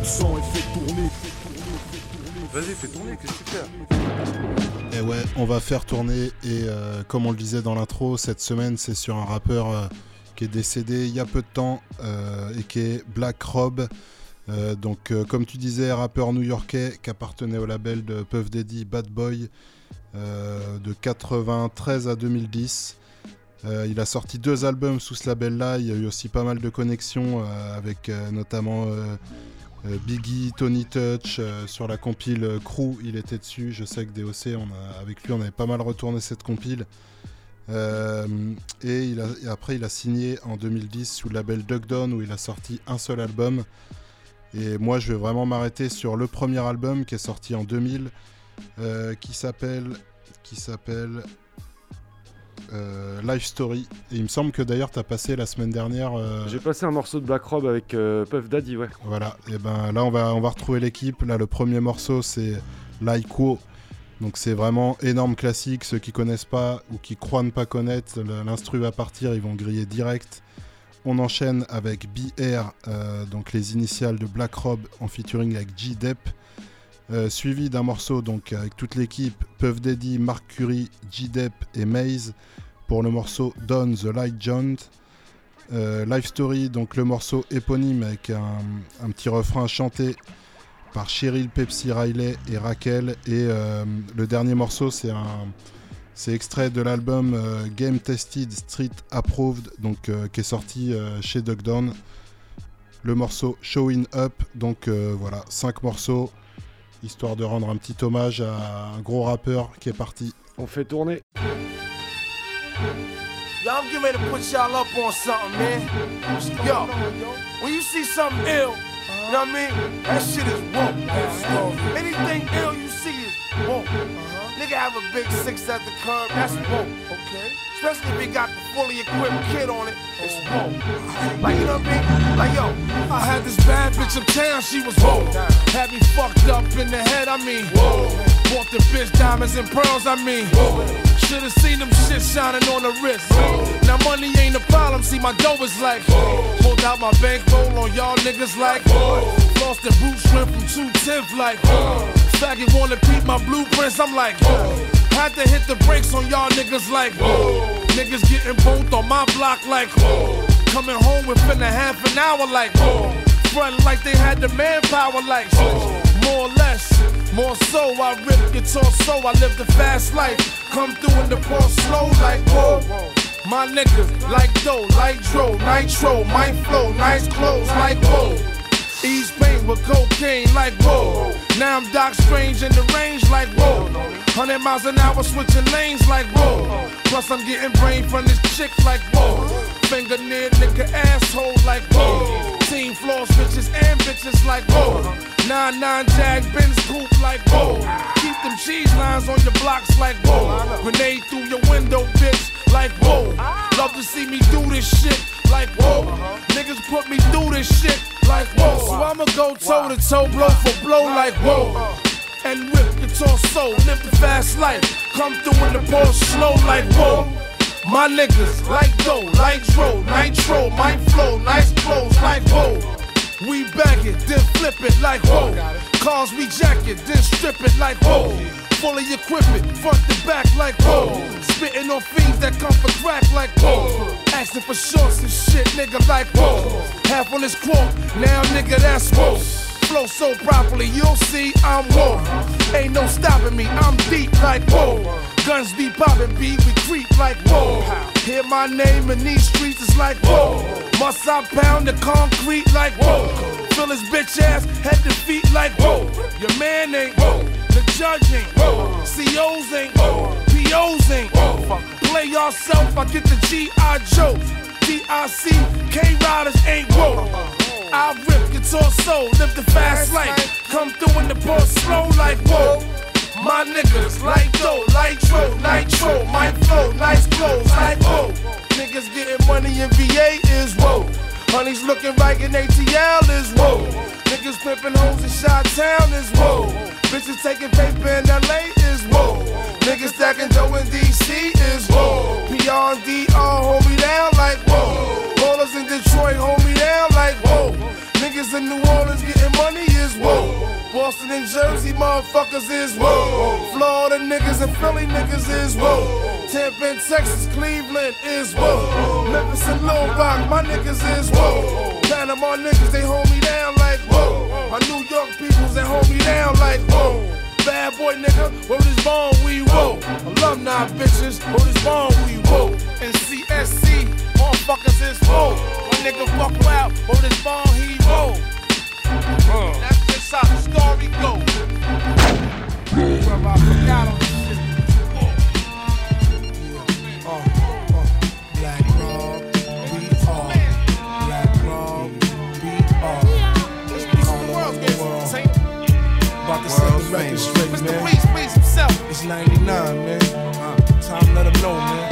le tourner. Vas-y, fais tourner, qu'est-ce que tu fais Eh ouais, on va faire tourner. Et euh, comme on le disait dans l'intro, cette semaine, c'est sur un rappeur euh, qui est décédé il y a peu de temps euh, et qui est Black Rob. donc, comme tu disais, rappeur new-yorkais qui appartenait au label de Puff Daddy Bad Boy de 93 à 2010. il a sorti deux albums sous ce label-là. Il y a eu aussi pas mal de connexions avec notamment euh, Biggie, Tony Touch, euh, sur la compile euh, Crew, il était dessus. Je sais que DOC, avec lui, on avait pas mal retourné cette compile. et, après, il a signé en 2010 sous le label Duckdown où il a sorti un seul album. Et moi, je vais vraiment m'arrêter sur le premier album qui est sorti en 2000, qui s'appelle qui s'appelle euh, Life Story. Et il me semble que d'ailleurs, as passé la semaine dernière. Euh, J'ai passé un morceau de Black Rob avec euh, Puff Daddy, ouais. Voilà, et ben là, on va, on va retrouver l'équipe. Là, le premier morceau, c'est Laiko. Donc, c'est vraiment énorme classique. Ceux qui connaissent pas ou qui croient ne pas connaître, l'instru va partir, ils vont griller direct. On enchaîne avec BR, donc les initiales de Black Rob en featuring avec G-Dep. Euh, suivi d'un morceau donc avec toute l'équipe Puff Daddy, Mark Curie, G-Dep et Maze pour le morceau Don the Light Joint. Euh, Life Story, donc le morceau éponyme avec un, petit refrain chanté par Cheryl, Pepsi, Riley et Raquel. Et euh, le dernier morceau, c'est un. C'est extrait de l'album euh, Game Tested Street Approved, donc, qui est sorti chez chez Duckdown. Le morceau Showing Up, donc voilà, 5 morceaux histoire de rendre un petit hommage à un gros rappeur qui est parti. On fait tourner. Y'all give me to put y'all up on something, man. Yo, when you see something ill, you know what I mean? That shit is woke. Anything ill you see is woke. Nigga have a big six at the curb, that's woke. Okay. Especially if you got the fully equipped kid on it, it's woke. Like, you know what I mean? Like, yo, I had this bad bitch uptown, she was woke. Had me fucked up in the head, I mean. Whoa. Bought the bitch diamonds and pearls, I mean. Whoa. Should've seen them shit shining on the wrist. Whoa. Now money ain't a problem, see my dough is like. Whoa. Hold out my bankroll on y'all niggas like. Whoa. Lost the boots, went from 210 like. Whoa. Saggy wanna peep my blueprints, I'm like, whoa. Had to hit the brakes on y'all niggas like, whoa. Niggas getting both on my block like, whoa. Coming home within a half an hour like, whoa. Front like they had the manpower like, whoa. More or less, more so, I rip guitar so I live the fast life. Come through in the poor slow like, whoa. My niggas like dough, like dro, nitro, my flow, nice clothes like, whoa. East pain with cocaine like whoa. Now I'm Doc Strange in the range like whoa. Hundred miles an hour switching lanes like whoa. Plus I'm getting brain from this chick like whoa. Finger near nigga asshole like whoa. Green floors, bitches and bitches like whoa. Nine nine jag Benz poop like whoa. Keep them cheese lines on your blocks like whoa. Grenade through your window, bitch like whoa. Love to see me do this shit like whoa. Niggas put me through this shit like whoa. So I'ma go toe to toe, blow for blow like whoa. And rip the torso, live the fast life. Come through in the ball slow like whoa. My niggas, like dough, like roll, nitro, my flow, nice clothes, like whoa. We bag it, then flip it like whoa. Cars we jacket, then strip it like whoa. Full of equipment, front to back like whoa. Spitting on fiends that come for crack like whoa. Asking for shorts and shit, nigga, like whoa. Half on this quote, now nigga, that's whoa. Flow so properly, you'll see I'm woke. Ain't no stopping me, I'm deep like whoa. Guns be popping, beat we creep like whoa. Hear my name in these streets, it's like whoa. Must I pound the concrete like whoa? Fill his bitch ass, head to feet like whoa. Your man ain't whoa. The judge ain't whoa. COs ain't whoa. POs ain't whoa. Play yourself, I get the G.I. Joe. D.I.C. K Riders ain't whoa. I rip guitar soul, live the fast life. Come through in the ball slow like whoa. My niggas, light dough, nitro, nitro, my flow, nice clothes, like oh. Niggas getting money in VA is whoa. Honey's looking right in ATL is whoa. Niggas pimping hoes in Shot Town is whoa. Bitches taking paper in LA is whoa. Niggas stacking dough in DC is whoa. Beyond DR, hold me down like whoa. Ballers in Detroit, hold in New Orleans getting money is whoa. Boston and Jersey motherfuckers is whoa. Florida niggas and Philly niggas is whoa. Tampa and Texas, Cleveland is whoa. Memphis and Little Rock, my niggas is whoa. Panama niggas, they hold me down like whoa. My New York peoples, they hold me down like whoa. Bad boy nigga, what is this bomb we whoa. Alumni bitches, what is this bomb we whoa. And CSC motherfuckers is full. One nigga fuck wild, on his bone he roll. Uh. That's just how the story goes. Well, I forgot on uh, uh, Straight, man. Mr. Reese, Reese himself. It's 99, man. Uh, time to let him know, man.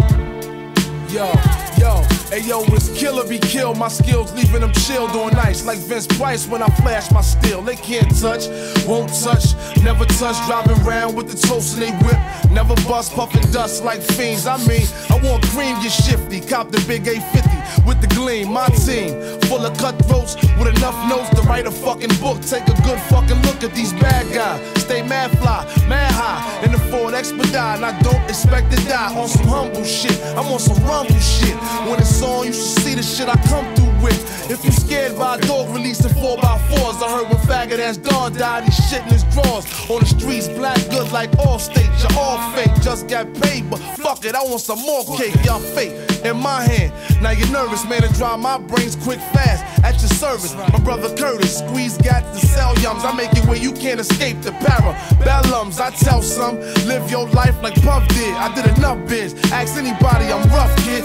Hey yo, it's killer be killed. My skills leaving them chilled on ice like Vince Price when I flash my steel. They can't touch, won't touch, never touch. Driving round with the toast and they whip. Never bust, puffin' dust like fiends. I mean, I want cream, you shifty. Cop the big A50 with the gleam. My team, full of cutthroats with enough notes to write a fucking book. Take a good fucking look at these bad guys. Stay mad fly, mad high, in the Ford expedite. I don't expect to die on some humble shit. I'm on some rumble shit. When it's Glock's on, you should see the shit I come through with. If you scared by a dog, releasing 4 by 4s I heard when faggot ass Don died, he shit in his drawers. On the streets, black goods like all states. You're all fake, just got paid, but fuck it, I want some more cake. Y'all fake in my hand. Now you're nervous, man, to dry my brains quick, fast. At your service, my brother Curtis, squeeze got to sell yums. I make it where you can't escape the Bellums. I tell some, live your life like Puff did. I did enough bitch. Ask anybody, I'm rough, kid.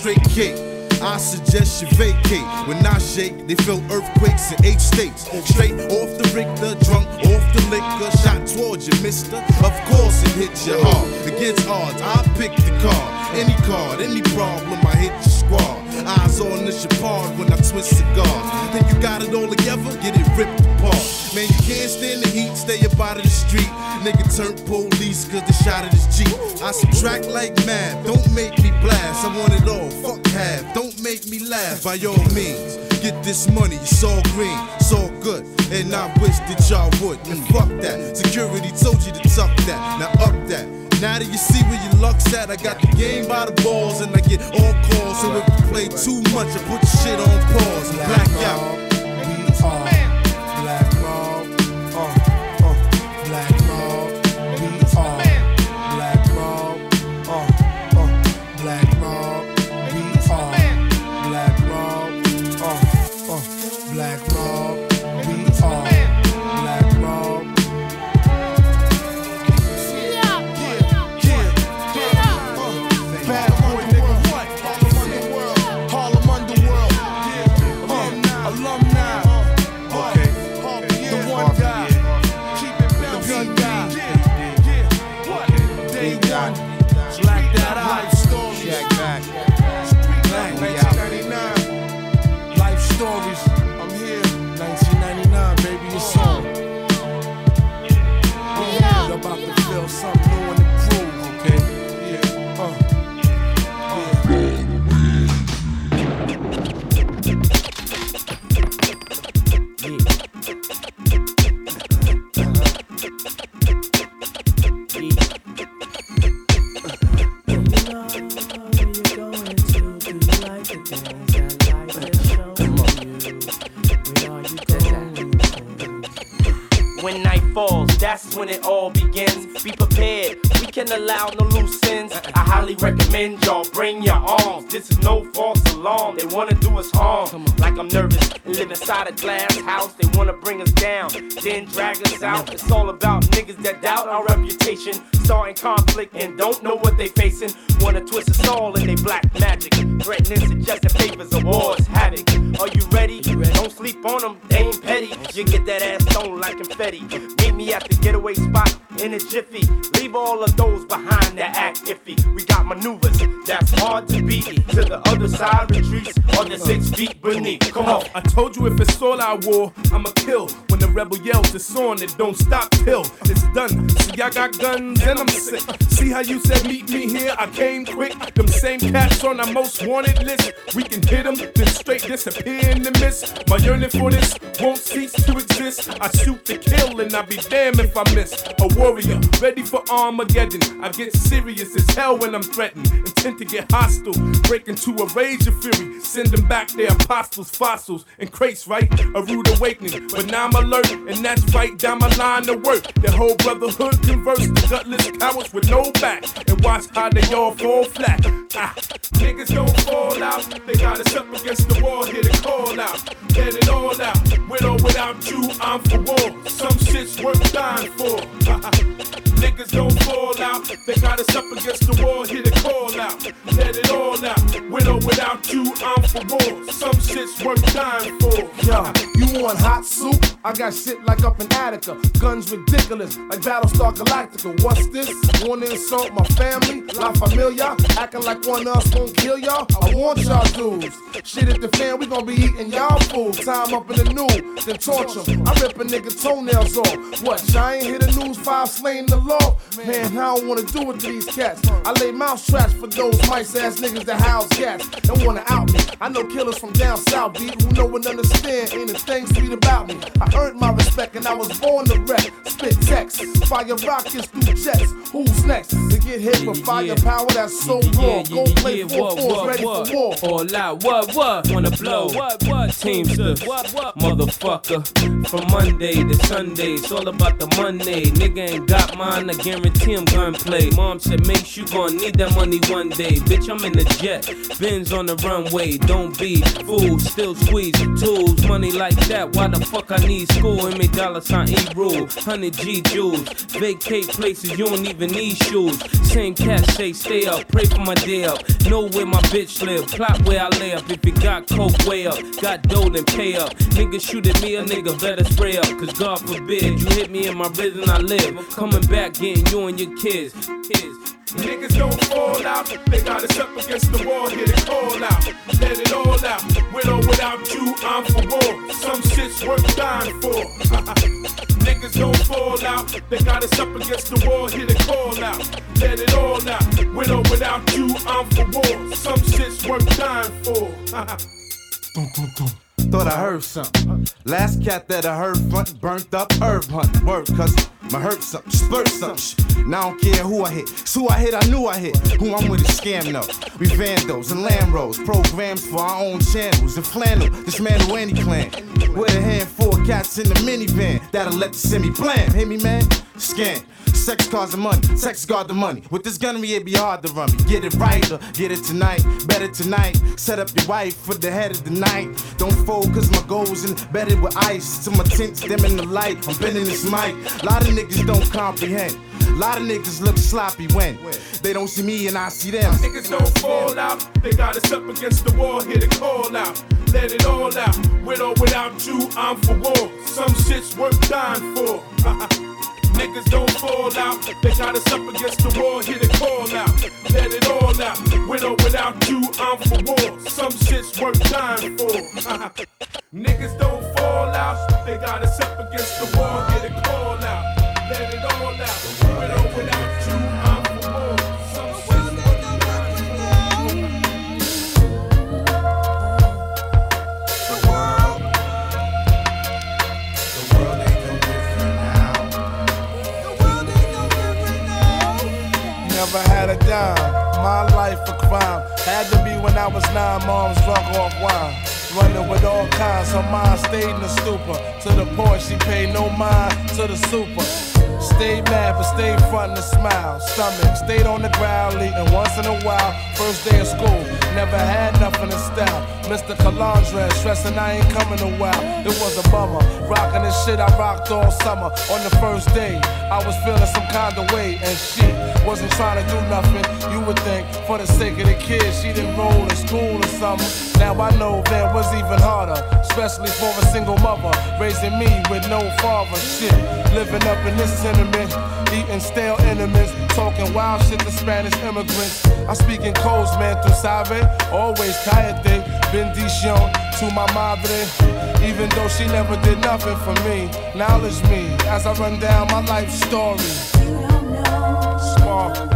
straight cake. I suggest you vacate. When I shake, they feel earthquakes in eight states. Straight off the Richter, drunk off the liquor, shot you, mister. Of course it hits you hard. Against odds, I pick the card. Any card, any problem, I hit the squad. Eyes on the chapard when I twist cigars. Think you got it all together? Get it ripped apart. Man, you can't stand the heat, stay up out of the street. Nigga turn police, cause the shot of his Jeep. I subtract like mad, don't make me blast. I want it all, fuck half, don't make me laugh by all means. Get this money, it's all green, it's all good. And I wish that y'all would. And fuck that. Security told you to tuck that. Now up that. Now that you see where your luck's at, I got the game by the balls and I get all calls. So if you play too much, I put your shit on pause and black out. recommend y'all bring your arms. This is no false alarm. They wanna do us harm. Like I'm nervous live inside a glass house. They wanna bring us down, then drag us out. It's all about niggas that doubt our reputation. Starting conflict and don't know what they facing. Wanna twist us all in they black magic. Threatening, suggesting papers awards, havoc. Are you ready? Don't sleep on them, they ain't petty. You get that ass thrown like confetti. Meet me at the getaway spot in a jiffy. Leave all of those behind to act iffy. We got maneuvers that's hard to beat. To the other side retreats on the six feet beneath. Come on. I told you if it's all I war, I'ma kill. When the rebel yells, it's on, it don't stop till it's done. See, I got guns and I'm sick. See how you said meet me here? I came quick. Them same cats on our most wanted list. We can hit them, then straight disappear in the mist. My yearning for this won't cease to exist. I shoot to kill and I be damned if I miss. A warrior, ready for Armageddon. I get serious as hell when I'm threatened. Intent to get hostile, break into a rage of fury. Send them back their apostles, fossils, and crates, right? A rude awakening, but now I'm alert, and that's right down my line of work. That whole brotherhood converse to gutless cowards with no back, and watch how they all fall flat. Ah, niggas don't fall out, they got us up against the wall, hit a call out. get it all out, with or without you, I'm for war. Some shit's worth dying for. niggas don't us up against the wall, hit a call out. Let it all out. Widow Without you, I'm for war. Some shit's worth dying for. Yo, you want hot soup? I got shit like up in Attica. Guns ridiculous, like Battlestar Galactica. What's this? Wanna insult my family? La familia? Acting like one of us won't kill y'all? I want y'all dudes. Shit at the fan, we gon' be eating y'all food. Time up in the new, then torture. I rip a nigga toenails off. What? I ain't hear the news, five slain the law. Man, I don't wanna do it to these cats. I lay mouse traps for those mice ass niggas that house cats. Don't wanna out me. I know killers from down south beat who know and understand anything sweet about me. I earned my respect and I was born to wreck. Spit text, fire rockets through jets. Who's next to get hit with firepower that's so raw? Go play four fours, ready for war. All out, what what? Wanna blow? What what? Teamsters, what what? Motherfucker, from Monday to Sunday, it's all about the Monday. Nigga ain't got mine, I guarantee him gunplay. Mom said, make sure you to need that money one day. Bitch, I'm in the jet, Benz on on the runway. Don't be fooled, still squeeze tools. Money like that, why the fuck I need school? In me dollar sign E rule, 100 G jewels. Vacate places, you don't even need shoes. Same cat say, stay up, pray for my day up. Know where my bitch live, plot where I lay up. If you got coke, way up. Got dough, then pay up. Nigga shoot at me, a nigga better spray up. Cause God forbid you hit me in my rhythm, I live. Coming back, getting you and your kids. Kids. Niggas don't fall out, they got us up against the wall, hit it all out, let it all out. With or without you, I'm for war. Some shit's worth dying for. Niggas don't fall out, they got us up against the wall, hit it all out, let it all out. With or without you, I'm for war. Some shit's worth dying for. boom, boom, boom. Thought I heard something. Last cat that I heard front burnt up herb hunt. Word, cuz my hurt something, spurt something. Now I don't care who I hit. It's who I hit, I knew I hit. Who I'm with is scam though. We vandals and Lambros, programs for our own channels. And flannel, this man who any clan. With a handful of cats in the minivan that'll let the semi blam. Hit me, man. Scam. Sex cause the money, sex guard the money. With this gunnery, it be hard to run me. Get it right or uh, get it tonight, better tonight. Set up your wife for the head of the night. Don't fold, cause my goals embedded with ice. To my tints, them in the light. I'm bending this mic. Lot of niggas don't comprehend. A lot of niggas look sloppy when they don't see me and I see them. Niggas don't fall out. They got us up against the wall here to call out. Let it all out. With or without you, I'm for war. Some shit's worth dying for. niggas don't fall out. They got us up against the wall, here to call out. Let it all out. With or without you, I'm for war. Some shit's worth dying for. niggas don't fall out. They got us up against the wall. dime. My life a crime. Had to be when I was nine, mom's drunk off wine. Running with all kinds, her mind stayed in the stupor. To the point she paid no mind to the super. Stayed mad, but stayed front and smile. Stomach stayed on the ground, and once in a while. First day of school, Never had nothing to stop. Mr. Calandre, stressing I ain't coming a while. It was a bummer. Rocking this shit I rocked all summer. On the first day, I was feeling some kind of way, and she wasn't trying to do nothing. You would think, for the sake of the kids, she didn't roll in school or something. Now I know that was even harder, especially for a single mother raising me with no father. Shit, living up in this sentiment, eating stale enemies, talking wild shit to Spanish immigrants. I speak in codes, man, through Save always tired de bendición to my madre. Even though she never did nothing for me, knowledge me as I run down my life story. Small.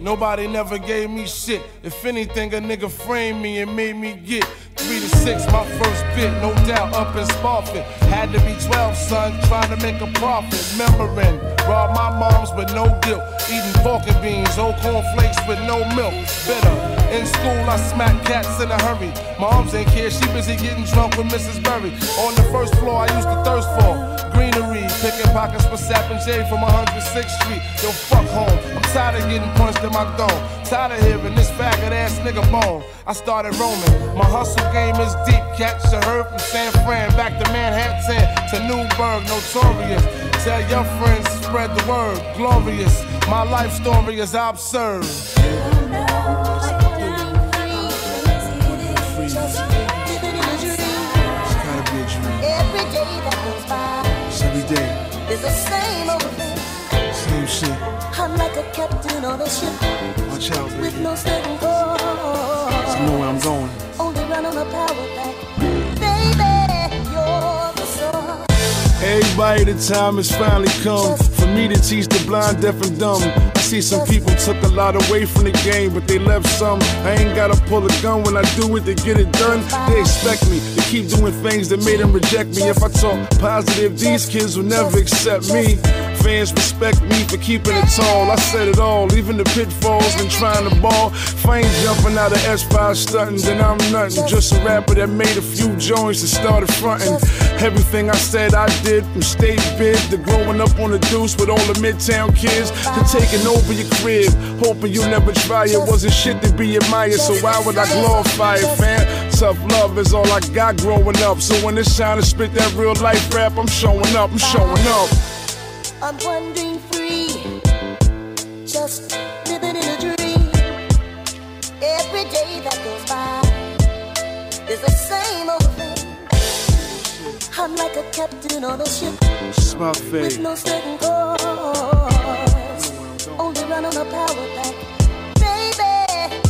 Nobody never gave me shit. If anything, a nigga framed me and made me get three to six, my first bit, no doubt, up in Spofford. Had to be 12, son, trying to make a profit. Remembering, robbed my moms with no guilt. Eating pork and beans, old cornflakes with no milk. Bitter. In school, I smack cats in a hurry. Moms ain't care, she busy getting drunk with Mrs. Berry. On the first floor, I used to thirst for greenery. Picking pockets for Sap and J from 106th Street. Yo, fuck home. I'm tired of getting punched in my throat. Tired of hearing this faggot ass nigga moan. I started roaming. My hustle game is deep. Catch a herb from San Fran back to Manhattan to Newburgh. Notorious. Tell your friends, spread the word. Glorious. My life story is absurd. day. It's the same old thing. Same shit. I'm like a captain on a ship. Watch out, baby. With no steady course. So you know where I'm going. Only run on a power the Everybody, the time has finally come. For me to teach the blind, deaf, and dumb see some people took a lot away from the game, but they left some. I ain't gotta pull a gun when I do it to get it done. They expect me to keep doing things that made them reject me. If I talk positive, these kids will never accept me fans respect me for keeping it tall. I said it all, even the pitfalls and trying to ball. Fame jumping out of S5 stunting, then I'm nothing. Just a rapper that made a few joints and started fronting. Everything I said I did, from state bid to growing up on the deuce with all the Midtown kids, to taking over your crib, hoping you never try it. Wasn't shit to be admired, so why would I glorify it, fam? Tough love is all I got growing up. So when it's time to spit that real life rap, I'm showing up, I'm showing up. I'm wandering free, just living in a dream. Every day that goes by is the same old thing. I'm like a captain on a ship with no certain course, only run on a power pack.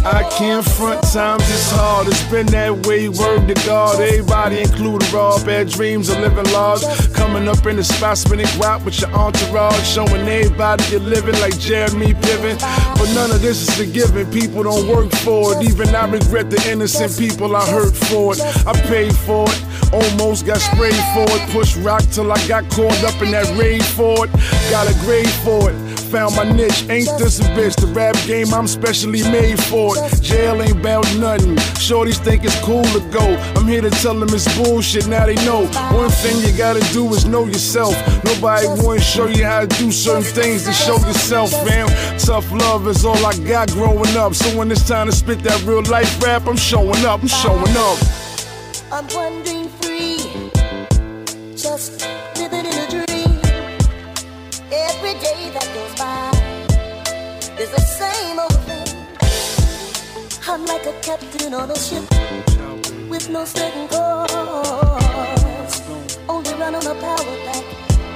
I can't front, times it's hard. It's been that way, word to God. Everybody, including raw, bad dreams of living large. Coming up in the spot, spinning guap with your entourage. Showing everybody you're living like Jeremy Piven. But none of this is forgiven. People don't work for it. Even I regret the innocent people I hurt for it. I paid for it. Almost got sprayed for it. Pushed rock till I got caught up in that raid for it. Got a grade for it. Found my niche, ain't this a bitch? The rap game, I'm specially made for it. Jail ain't bout nothing. Shorties think it's cool to go. I'm here to tell them it's bullshit, now they know. One thing you gotta do is know yourself. Nobody wanna show you how to do certain things to show yourself, fam. Tough love is all I got growing up. So when it's time to spit that real life rap, I'm showing up, I'm showing up. I'm wondering. like a captain on a ship with no certain course. Only run on a power pack.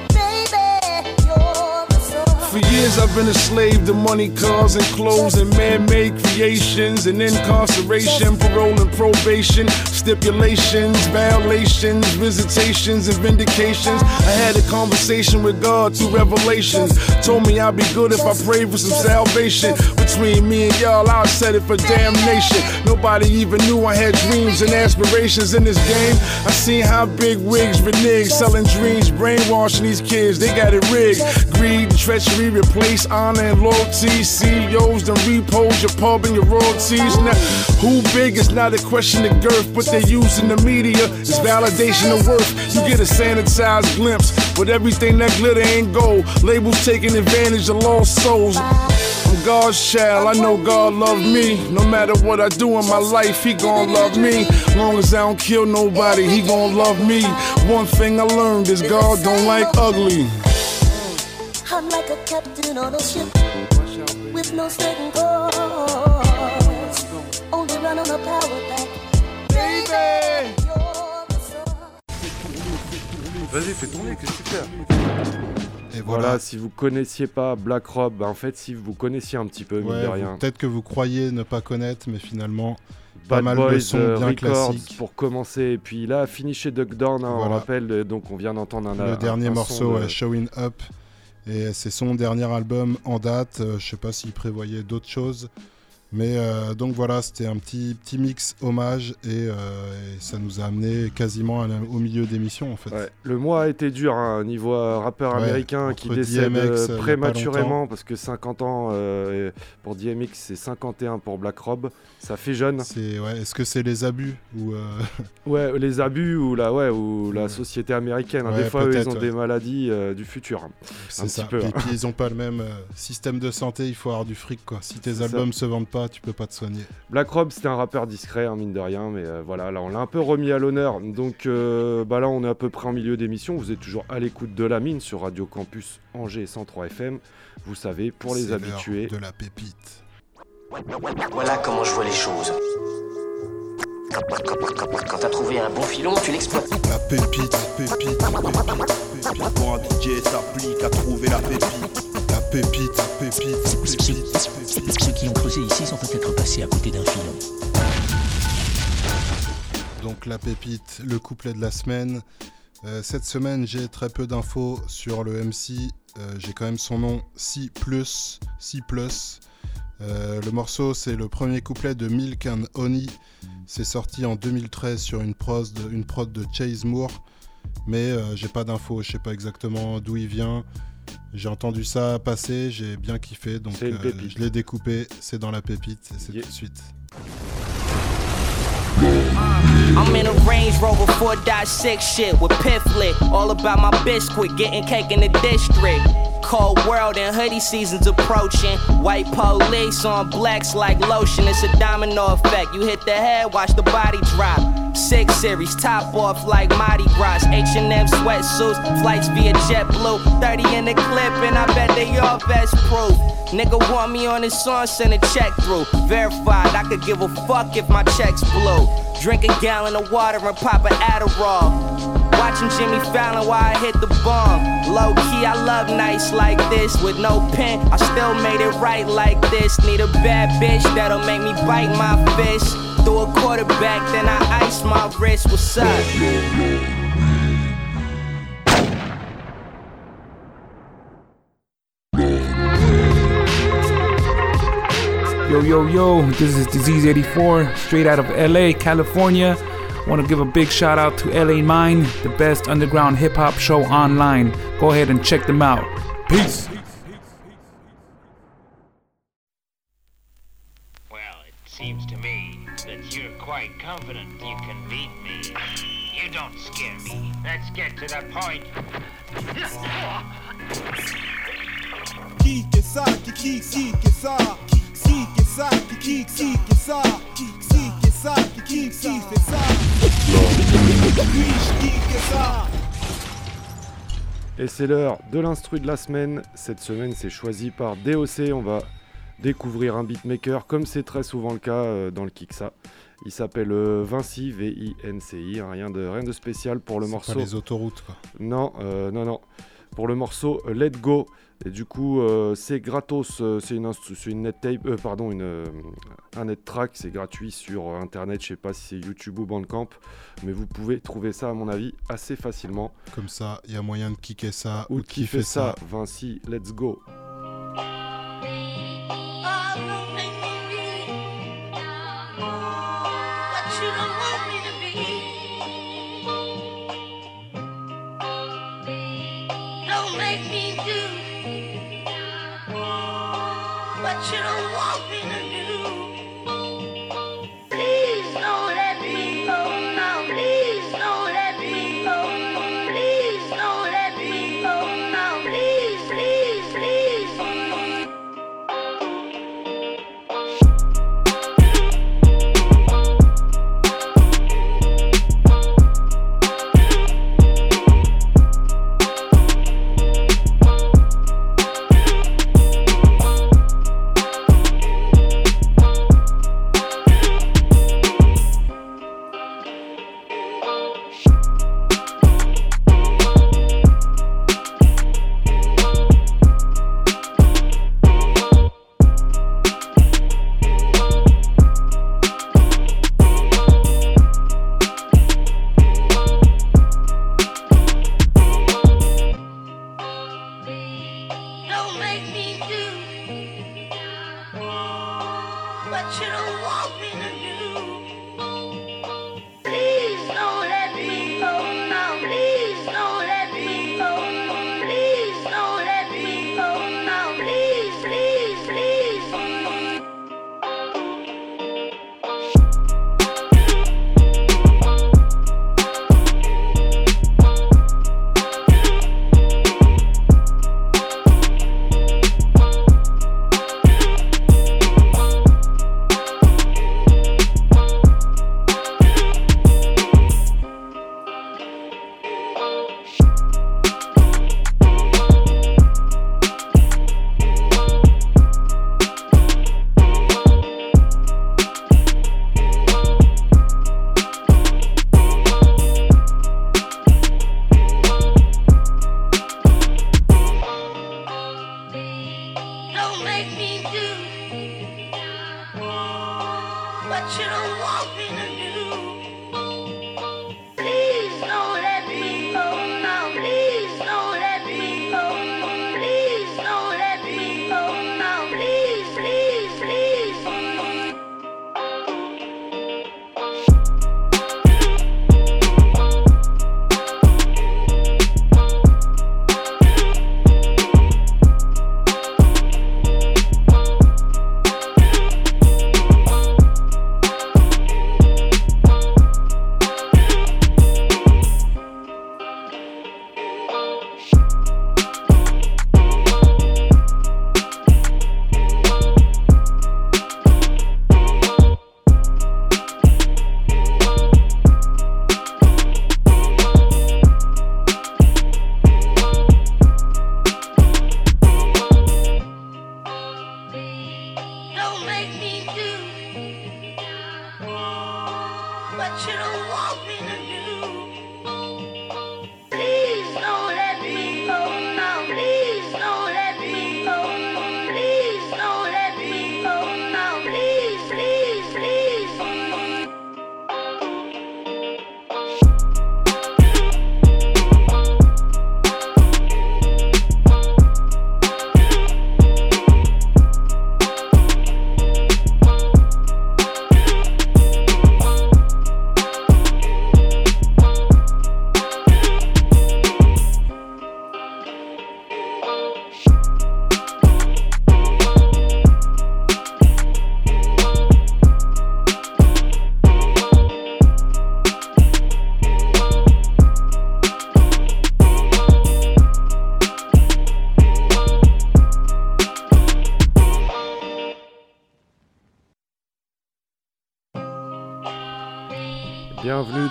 Baby, you're the source years I've been a slave to money, cars, and clothes, and man made creations, and incarceration, parole, and probation, stipulations, violations, visitations, and vindications. I had a conversation with God through revelations. Told me I'd be good if I prayed for some salvation. Between me and y'all, I set it for damnation. Nobody even knew I had dreams and aspirations in this game. I seen how big wigs renege, selling dreams, brainwashing these kids. They got it rigged. Greed, treachery, place, honor, and loyalty. CEOs then repose your pub and your royalties. Now, who big is not a question of girth, but they are using the media as validation of worth. You get a sanitized glimpse, but everything that glitter ain't gold. Labels taking advantage of lost souls. I'm God's child, I know God love me. No matter what I do in my life, He gon' love me. Long as I don't kill nobody, He gon' love me. One thing I learned is God don't like ugly. I'm like a captain on a ship with no certain course. Only run on a power back Vas-y, fais tourner, qu'est-ce que tu fais Et voilà. si vous connaissiez pas Black Rob, ben, en fait, si vous connaissiez un petit peu, de rien. Peut-être que vous croyez ne pas connaître, mais finalement, pas mal de sons euh, bien classiques. Pour commencer, et puis là, fini chez Duck Down, hein, on rappelle, euh, donc on vient d'entendre un. Le dernier morceau, Showing Up. Et c'est son dernier album en date. Euh, je sais pas s'il prévoyait d'autres choses. Mais euh, donc voilà, c'était un petit, petit mix hommage et, euh, ça nous a amené quasiment au milieu d'émission en fait. le mois a été dur hein, niveau euh, rappeur américain qui décède prématurément parce que 50 ans pour DMX c'est 51 pour Black Rob, ça fait jeune. C'est, est-ce que c'est les abus ou Ouais, les abus ou la, ouais, ou la société américaine. Hein. des fois eux, ils ont des maladies du futur. Hein. Et puis ils n'ont pas le même système de santé, il faut avoir du fric quoi. Si tes albums se vendent pas tu peux pas te soigner. Black Rob, c'était un rappeur discret, hein, mine de rien, mais euh, voilà, là, on l'a un peu remis à l'honneur. Donc euh, bah là, on est à peu près en milieu d'émission. Vous êtes toujours à l'écoute de la mine sur Radio Campus Angers 103 FM. Vous savez, pour les habitués. de la pépite. Voilà comment je vois les choses. Quand, t'as trouvé un bon filon, tu l'exploites. La pépite, pépite, pépite, pépite. Pour un à trouver la pépite. Pépite, pépite, pépite, Ceux qui ont creusé ici sont peut-être passés à côté d'un filon. Donc la pépite, le couplet de la semaine. Euh, cette semaine, j'ai très peu d'infos sur le MC. Euh, j'ai quand même son nom, C++ euh, le morceau, c'est le premier couplet de Milk and Honey. C'est sorti en 2013 sur une, prose une prod de Chase Moore. Mais j'ai pas d'infos, je sais pas exactement d'où il vient. J'ai entendu ça passer, j'ai bien kiffé, donc euh, je l'ai découpé, c'est dans la pépite, c'est tout de suite. I'm in a Range Rover 4.6 shit with Pifflet, All about my biscuit, getting cake in the district. Cold world and hoodie season's approaching. White police on blacks like lotion. It's a domino effect. You hit the head, watch the body drop. Six series, top off like Mardi Gras. H&M sweatsuits, flights via JetBlue. 30 in the clip, and I bet they all best proof. Nigga want me on his song, send a check through. Verified, I could give a fuck if my checks blow. Drink a gallon of water and pop an Adderall. Watching Jimmy Fallon while I hit the bomb. Low key, I love nights like this. With no pen, I still made it right like this. Need a bad bitch that'll make me bite my fist throw a quarterback, then I ice my wrist. What's up? Yo, yo, yo, this is Disease84, straight out of LA, California. Want to give a big shout out to LA Mine, the best underground hip hop show online. Go ahead and check them out. Peace. Well, it seems to me Et c'est l'heure de l'instru de la semaine. Cette semaine, c'est choisi par DOC. On va découvrir un beatmaker comme c'est très souvent le cas euh, dans le Kiksa. Il s'appelle euh, Vinci, V-I-N-C-I, hein, rien, de, rien de spécial pour le morceau. Pas les autoroutes, quoi. Non, euh, non, non. Pour le morceau euh, let's Go. Et du coup, c'est gratos, c'est une, une, net tape, pardon, une, un net track, c'est gratuit sur internet, je sais pas si c'est YouTube ou Bandcamp, mais vous pouvez trouver ça, à mon avis, assez facilement. Comme ça, il y a moyen de kicker ça ou, de kiffer ça. Vinci, let's go!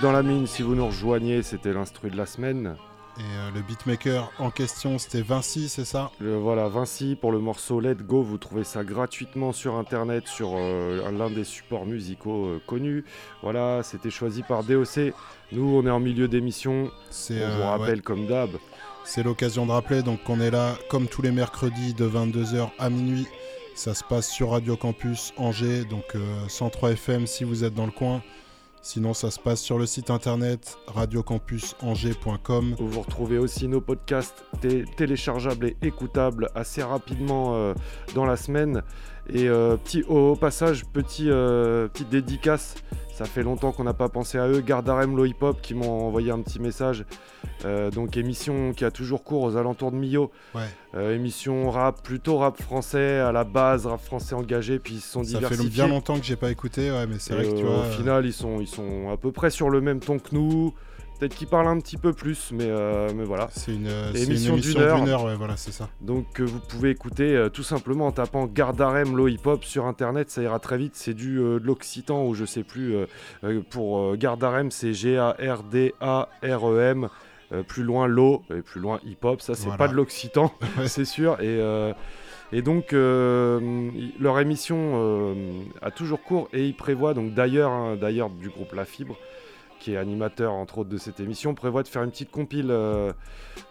dans la mine si vous nous rejoignez, c'était l'instru de la semaine. Et euh, le beatmaker en question, c'était Vinci, c'est ça le, Voilà, Vinci pour le morceau Let Go, vous trouvez ça gratuitement sur internet, sur euh, l'un des supports musicaux euh, connus. Voilà, c'était choisi par DOC. Nous, on est en milieu d'émission, on vous rappelle comme d'hab. C'est l'occasion de rappeler donc qu'on est là comme tous les mercredis de 22h à minuit. Ça se passe sur Radio Campus Angers, donc 103 FM si vous êtes dans le coin. Sinon, ça se passe sur le site internet radiocampusangers.com. vous retrouvez aussi nos podcasts téléchargeables et écoutables assez rapidement euh, dans la semaine. Et euh, petit, au, passage, petit, euh, petite dédicace ça fait longtemps qu'on n'a pas pensé à eux. Gardarem Hip Hop qui m'ont envoyé un petit message. Euh, donc émission qui a toujours cours aux alentours de Millau. émission rap, plutôt rap français à la base, rap français engagé. Puis ils se sont diversifiés. Ça fait bien longtemps que j'ai pas écouté, mais c'est vrai que Au final, ils sont, ils sont à peu près sur le même ton que nous. Peut-être qu'il parle un petit peu plus, mais, euh, voilà. Euh, c'est une, émission, d'une heure. voilà, c'est ça. Donc euh, vous pouvez écouter tout simplement en tapant Gardarem Low Hip Hop sur internet, ça ira très vite. C'est du de l'occitan ou je sais plus. pour Gardarem, c'est G-A-R-D-A-R-E-M. plus loin l'eau et plus loin hip hop, ça c'est pas de l'occitan, c'est sûr. Et et donc, leur émission a toujours cours et ils prévoient, donc d'ailleurs, hein, d'ailleurs du groupe La Fibre, qui est animateur entre autres de cette émission, prévoit de faire une petite compile euh,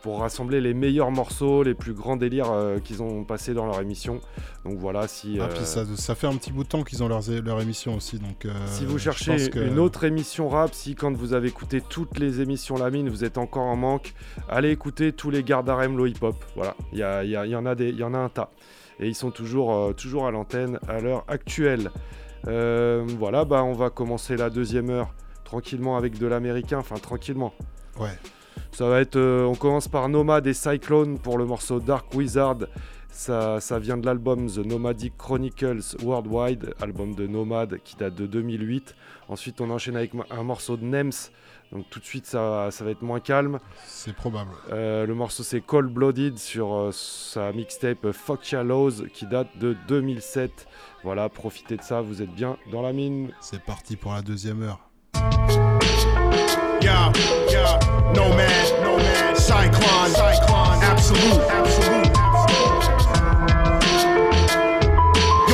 pour rassembler les meilleurs morceaux, les plus grands délires euh, qu'ils ont passés dans leur émission. Donc voilà, si. Ah, euh, ça, fait un petit bout de temps qu'ils ont leur, leur émission aussi. Donc, si vous cherchez une autre émission rap, si quand vous avez écouté toutes les émissions la mine vous êtes encore en manque, allez écouter tous les gardes RM low hip-hop. Voilà, il y, en a y en a un tas. Et ils sont toujours, toujours à l'antenne à l'heure actuelle. voilà, bah on va commencer la deuxième heure tranquillement avec de l'américain, enfin tranquillement. Ouais. Ça va être, euh, on commence par Nomad et Cyclone pour le morceau Dark Wizard. Ça, ça vient de l'album The Nomadic Chronicles Worldwide, album de Nomad qui date de 2008. Ensuite, on enchaîne avec un morceau de Nems. Donc tout de suite, ça, va être moins calme. C'est probable. Euh, le morceau, c'est Cold Blooded sur euh, sa mixtape Fuck Laws qui date de 2007. Voilà, profitez de ça, vous êtes bien dans la mine. C'est parti pour la deuxième heure. Yeah, yeah, nomad, nomad, cyclone, cyclone, absolute, absolute.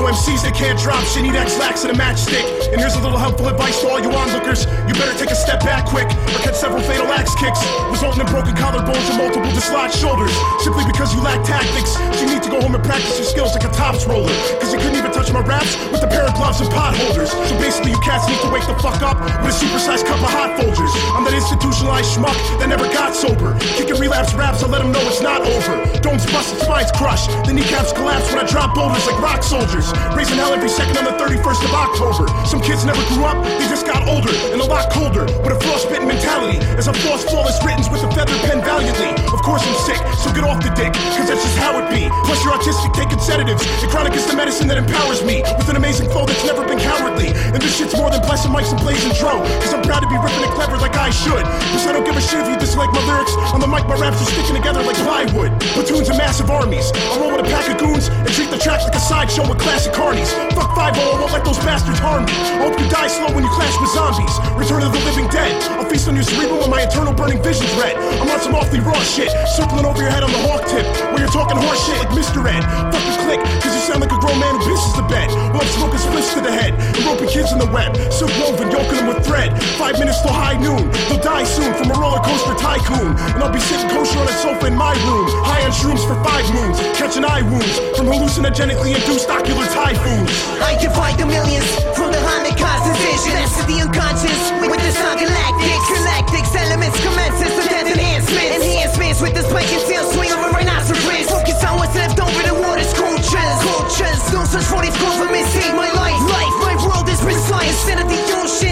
you MCs that can't drop shit need X-Lax and a matchstick. And here's a little helpful advice to all you onlookers. You better take a step back quick or catch several fatal axe kicks, resulting in broken collarbones and multiple dislodged shoulders. Simply because you lack tactics, you need to go home and practice your skills like a tops roller. Cause you couldn't even touch my raps with a pair of gloves and pot holders. So basically, you cats need to wake the fuck up with a supersized cup of hot Folgers. I'm that institutionalized schmuck that never got sober. Kicking relapse raps, I let them know it's not over. Domes busted, spines crush, the kneecaps collapse when I drop boulders like rock soldiers. Raising hell every second on the 31st of October. Some kids never grew up, they just got older and a lot colder. With a frostbitten mentality, as a floss flawless written with a feather pen valiantly. Of course I'm sick, so get off the dick, cause that's just how it be. Plus you're autistic, taking sedatives. And chronic is the medicine that empowers me with an amazing flow that's never been cowardly. And this shit's more than blessing mics and blazing dro. Cause I'm proud to be ripping and clever like I should. Cause I don't give a shit if you dislike my lyrics. On the mic, my raps are sticking together like plywood. Platoons and massive armies. I roll with a pack of goons and treat the tracks like a sideshow with class clash of carnies. Fuck 5 0, won't let those bastards harm me. Hope you die slow when you clash with zombies. Return of the living dead. I'll feast on your cerebral when my eternal burning vision's red. I'm on some awfully raw shit, circling over your head on the hawk tip. Where you're talking horse shit like Mr. Ed. Fuck your click, cause you sound like a grown man who pisses the bed. While I'm smoking splits to the head, and roping kids in the web. Silk woven, yoking them with thread. Five minutes till high noon. They'll die soon from a roller coaster tycoon. And I'll be sitting kosher on a sofa in my room. High on shrooms for five moons. Catching eye wounds from hallucinogenically induced ocular typhoon. I can fight the millions from behind the concentration. That's to the unconscious with the sun galactics. Galactics elements commences to death enhancements. Enhancements with the spike and tail swing of a rhinoceros. Focus on what's left over the water's cultures. Cultures. Don't search for these me. Save my life. Life. My world is precise. Instead of the ocean.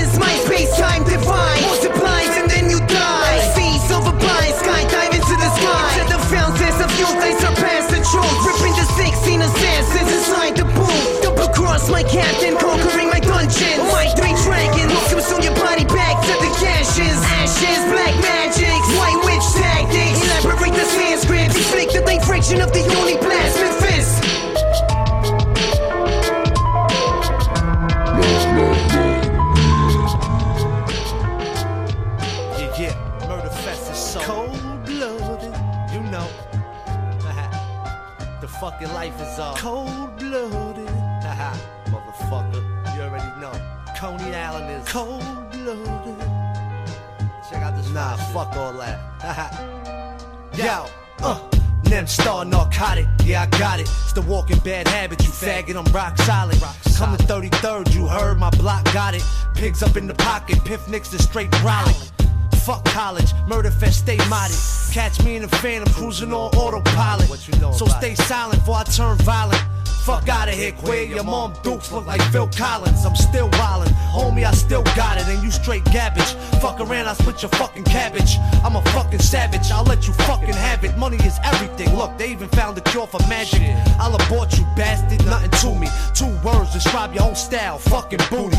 Captain niggas that straight brolic. Fuck college, murder fest, stay modded. Catch me in a phantom, cruising on autopilot. You know so stay it. silent before I turn violent. Fuck out of here, queer. Your mom dukes look like Phil Collins. I'm still wildin', homie, I still got it. And you straight garbage. Fuck around, I split your fucking cabbage. I'm a fucking savage, I'll let you fucking have it. Money is everything. Look, they even found a cure for magic. I'll abort you, bastard. Nothing to me. Two words describe your own style, fucking booty.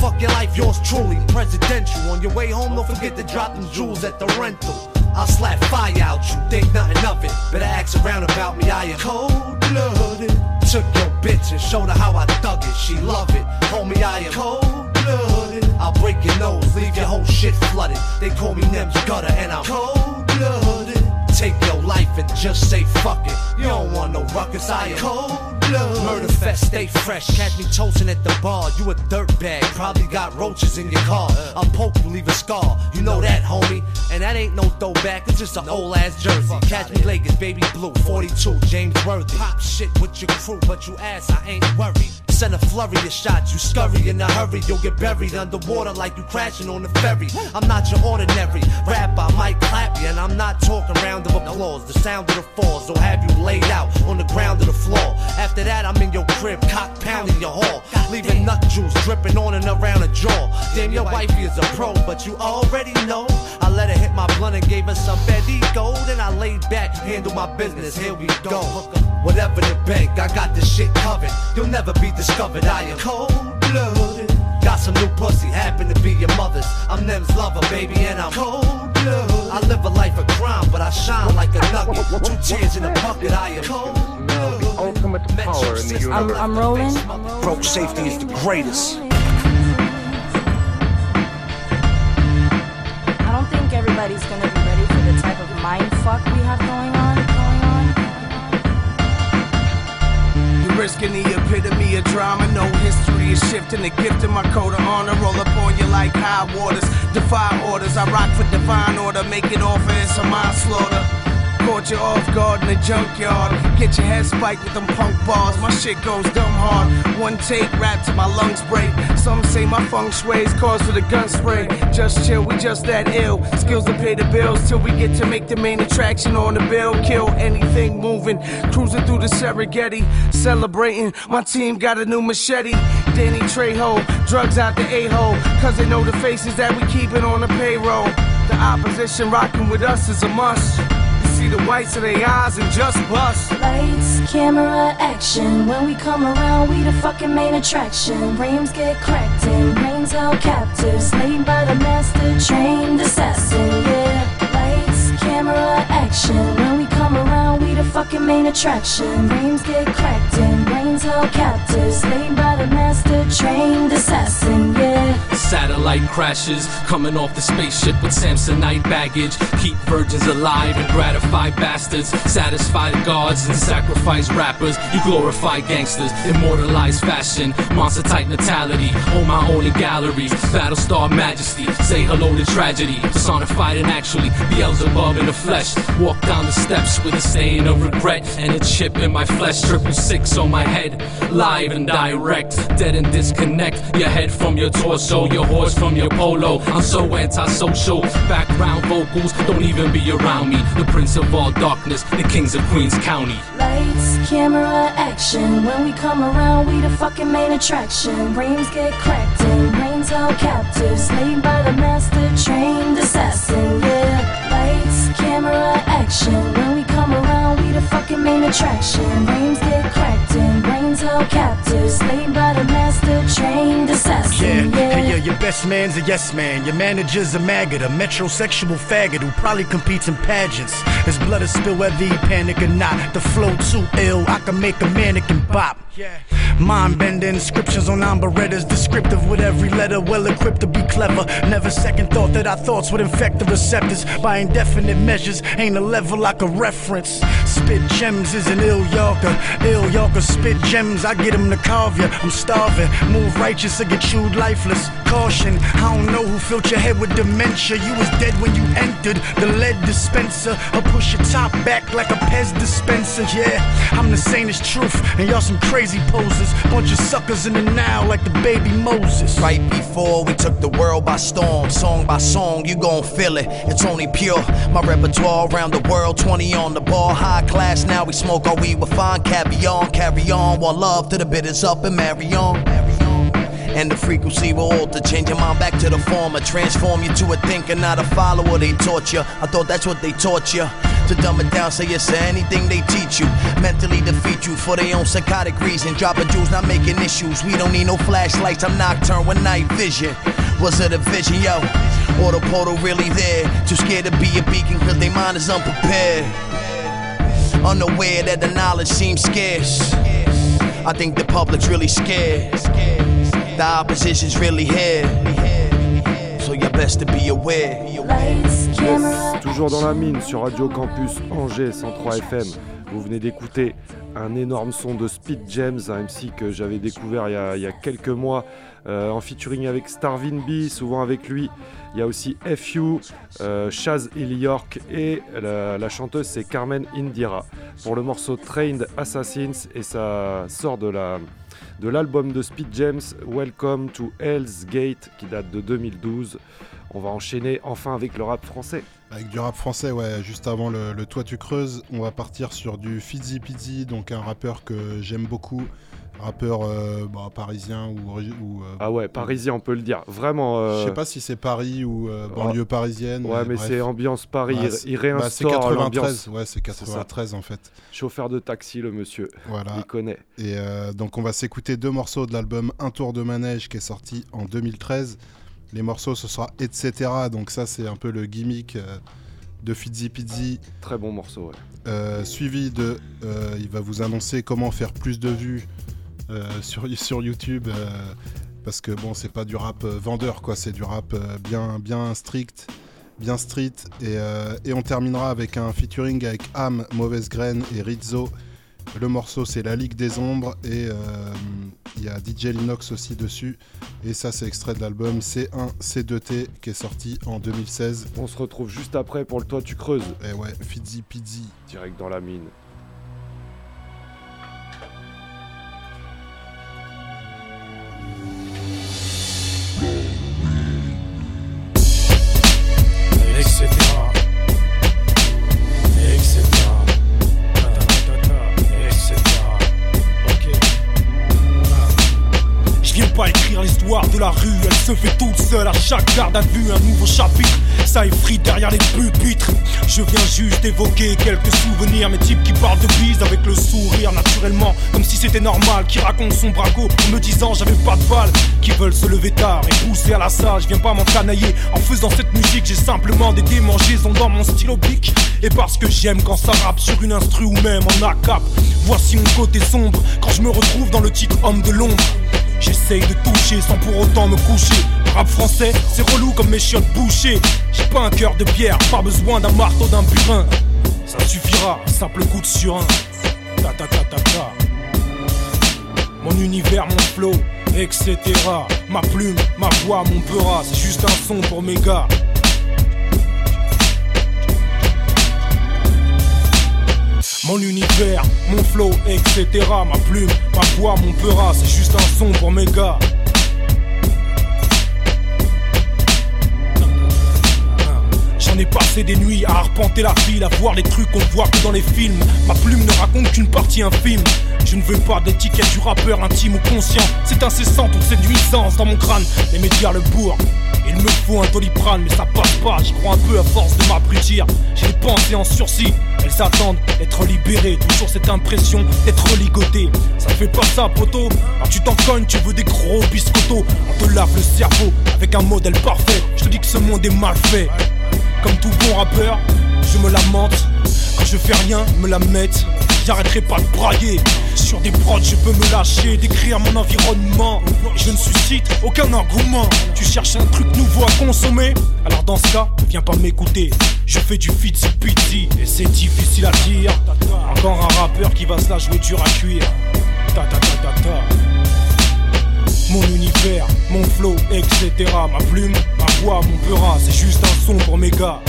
Fuck your life, yours truly, presidential. On your way home, don't forget to drop them jewels at the rental. I'll slap fire out you, think nothing of it. Better ask around about me, I am cold blooded. Took your bitch and showed her how I thug it, she love it. Homie, I am cold blooded. I'll break your nose, leave your whole shit flooded. They call me Nem's gutter and I'm cold blooded. Take your life and just say fuck it. You don't want no ruckus, I am cold blood. Murder fest, stay fresh. Catch me toasting at the bar. You a dirtbag, probably got roaches in your car. I'll poke will leave a scar. You know that, homie. And that ain't no throwback, it's just an old ass jersey. Catch me Lakers, baby blue, 42, James Worthy. Pop shit with your crew, but you ass, I ain't worried. Send a flurry of shots, you scurry in a hurry. You'll get buried underwater like you crashing on a ferry. I'm not your ordinary rapper, I might clap you, and I'm not talking round of applause. The sound of the falls will have you laid out on the ground of the floor. After after that, I'm in your crib, cock pounding your hall. Leaving nut juice dripping on and around the jaw. Damn, your wifey is a pro, but you already know. I let her hit my blunt and gave her some Betty Gold. Then I laid back, handle my business, here we go. Whatever the bank, I got this shit covered. You'll never be discovered, I am cold blooded. Got some new pussy, happen to be your mother's. I'm them's lover, baby, and I'm cold blooded. I live a life of crime, but I shine like a nugget. Two tears in a bucket, I am cold ultimate power in the universe. I'm, I'm rolling. Broke safety is the greatest. I don't think everybody's gonna be ready for the type of mind fuck we have going on. Going on. You're risking the epitome of drama, no history is shifting. The gift of my code of honor roll up on you like high waters. Defy orders, I rock for divine order, make it offer, it's a mind slaughter caught you off guard in the junkyard. Get your head spiked with them punk bars. My shit goes dumb hard. One take, rap till my lungs break. Some say my feng sways cause for the gun spray. Just chill, we just that ill. Skills to pay the bills till we get to make the main attraction on the bill. Kill anything moving. Cruising through the Serengeti, celebrating. My team got a new machete. Danny Trejo, drugs out the a-hole. Cause they know the faces that we keeping on the payroll. The opposition rocking with us is a must see the whites of their eyes and just bust. Lights, camera, action. When we come around, we the fucking main attraction. Reams get cracked and brains held captive. Slain by the master, trained assassin, yeah. Lights, camera, action. When we come around, we the fucking main attraction. Reams get cracked and brains held captive. Slain by the master, trained assassin, yeah. Satellite crashes, coming off the spaceship with Samsonite baggage. Keep virgins alive and gratify bastards. Satisfy the gods and sacrifice rappers. You glorify gangsters, immortalize fashion. Monster type natality, own my own in galleries. Battlestar majesty, say hello to tragedy. Personified and actually, Beelzebub in the flesh. Walk down the steps with a stain of regret and a chip in my flesh. Triple six on my head, live and direct. Dead and disconnect your head from your torso. Stole your horse from your polo. I'm so antisocial. Background vocals don't even be around me. The prince of all darkness, the kings of Queens County. Lights, camera, action. When we come around, we the fucking main attraction. Brains get cracked in, brains held captive. Slain by the master, trained assassin. Yeah. Lights, camera, action. When we come around, we the fucking main attraction. Brains get cracked in held captive, slain by the master trained assassin. Yeah, yeah. Hey, yeah, your best man's a yes man. Your manager's a maggot, a metrosexual faggot who probably competes in pageants. His blood is spilled whether he panic or not. The flow too ill, I can make a mannequin bop. Mind bending inscriptions on Amberettas, descriptive with every letter, well equipped to be clever. Never second thought that our thoughts would infect the receptors by indefinite measures. Ain't a level I a reference. Spit Gemz is an ill Yorker, ill Yorker Spit Gemz. M's, I get them to carve ya. I'm starving. Move righteous or get chewed lifeless. Caution, I don't know who filled your head with dementia. You was dead when you entered the lead dispenser. I'll push your top back like a Pez dispenser. Yeah, I'm the sanest truth, and y'all some crazy posers. Bunch of suckers in the now like the baby Moses. Right before we took the world by storm, song by song, you gon' feel it. It's only pure. My repertoire around the world, 20 on the ball, high class. Now we smoke our weed with fine caviar. Carry on while love to the bitters up and marry on. And the frequency will alter, change your mind back to the former. Transform you to a thinker, not a follower. They taught you. I thought that's what they taught you. To dumb it down, say yes to anything they teach you. Mentally defeat you for their own psychotic reason. Dropping jewels, not making issues. We don't need no flashlights. I'm nocturne with night vision. Was it a vision, yo? Or the portal really there? Too scared to be a beacon, cause their mind is unprepared. Unaware that the knowledge seems scarce. I think the public's really scared. The opposition's really here. So you're best to be aware. Toujours dans la mine sur Radio Campus Angers 103 FM. Vous venez d'écouter un énorme son de Speed James, un MC que j'avais découvert il y, a, quelques mois euh, en featuring avec Starvin B, souvent avec lui. Il y a aussi FU, euh, Chaz Chaz York et la, chanteuse c'est Carmen Indira. Pour le morceau Trained Assassins et ça sort de la de l'album de Speed James Welcome to Hell's Gate qui date de 2012. On va enchaîner enfin avec le rap français. Avec du rap français, ouais, juste avant le, le Toi tu creuses, on va partir sur du Fizzy Pizzy, donc un rappeur que j'aime beaucoup, rappeur euh, bah, parisien ou, euh, ah ouais parisien on peut le dire vraiment euh, je sais pas si c'est Paris ou banlieue parisienne ouais mais, c'est ambiance Paris bah, il, réinstaure bah, 93 ouais c'est 93 en fait chauffeur de taxi le monsieur voilà il connaît et donc on va s'écouter deux morceaux de l'album Un tour de manège qui est sorti en 2013 les morceaux ce sera etc donc ça c'est un peu le gimmick de Fizzy Pizzy. Très bon morceau, ouais. suivi de Il va vous annoncer comment faire plus de vues euh, sur, sur YouTube euh, parce que bon c'est pas du rap euh, vendeur quoi c'est du rap bien bien strict bien street et, et, on terminera avec un featuring avec am Mauvaise Graine et Rizzo le morceau c'est La Ligue des Ombres et il y a DJ Linox aussi dessus et ça c'est extrait de l'album C1 C2T qui est sorti en 2016 on se retrouve juste après pour le toi tu creuses et eh ouais Fizzy Pizzy direct dans la mine se fait tout seul à chaque garde à vue, un nouveau chapitre. Ça effrite derrière les pupitres. Je viens juste évoquer quelques souvenirs, mes types qui parlent de bise avec le sourire naturellement, comme si c'était normal, qui raconte son brago en me disant j'avais pas de balle, qui veulent se lever tard et pousser à la salle. Je viens pas m'entanailler en faisant cette musique, j'ai simplement des démangeaisons dans mon style oblique. Et parce que j'aime quand ça rappe sur une instru ou même en acap. Voici mon côté sombre quand je me retrouve dans le titre Homme de l'ombre. J'essaye de toucher sans pour autant me coucher. Le rap français, c'est relou comme mes chiottes bouchées. J'ai pas un cœur de pierre, pas besoin d'un marteau, d'un burin. Ça suffira, simple coup de surin. Ta ta ta ta ta. Mon univers, mon flow, etc. Ma plume, ma voix, mon peurat, c'est juste un son pour mes gars. Mon univers, mon flow, etc. Ma plume, ma voix, mon peur, c'est juste un son pour mes gars. J'en ai passé des nuits à arpenter la ville, à voir les trucs qu'on voit que dans les films. Ma plume ne raconte qu'une partie infime. Je ne veux pas d'étiquette du rappeur intime ou conscient. C'est incessant toute nuisances dans mon crâne. Les médias le bourrent. Il me faut un doliprane, mais ça passe pas. J'y crois un peu à force de m'abrutir. J'ai les pensées en sursis. Elles attendent être libérées. Toujours cette impression d'être ligoté, Ça fait pas ça, poteau. tu t'en cognes, tu veux des gros biscottos. On te lave le cerveau avec un modèle parfait. Je te dis que ce monde est mal fait. Comme tout bon rappeur, je me lamente. Quand je fais rien, me la mettent j'arrêterai pas de brailler. Sur des prods, je peux me lâcher, décrire mon environnement. Je ne suscite aucun engouement. Tu cherches un truc nouveau à consommer Alors dans ce cas, viens pas m'écouter. Je fais du fit pity et c'est difficile à dire. Encore un rappeur qui va se la jouer dur à cuire. Ta ta ta ta ta. Mon univers, mon flow, etc. Ma plume, ma voix, mon à c'est juste un son pour mes gars.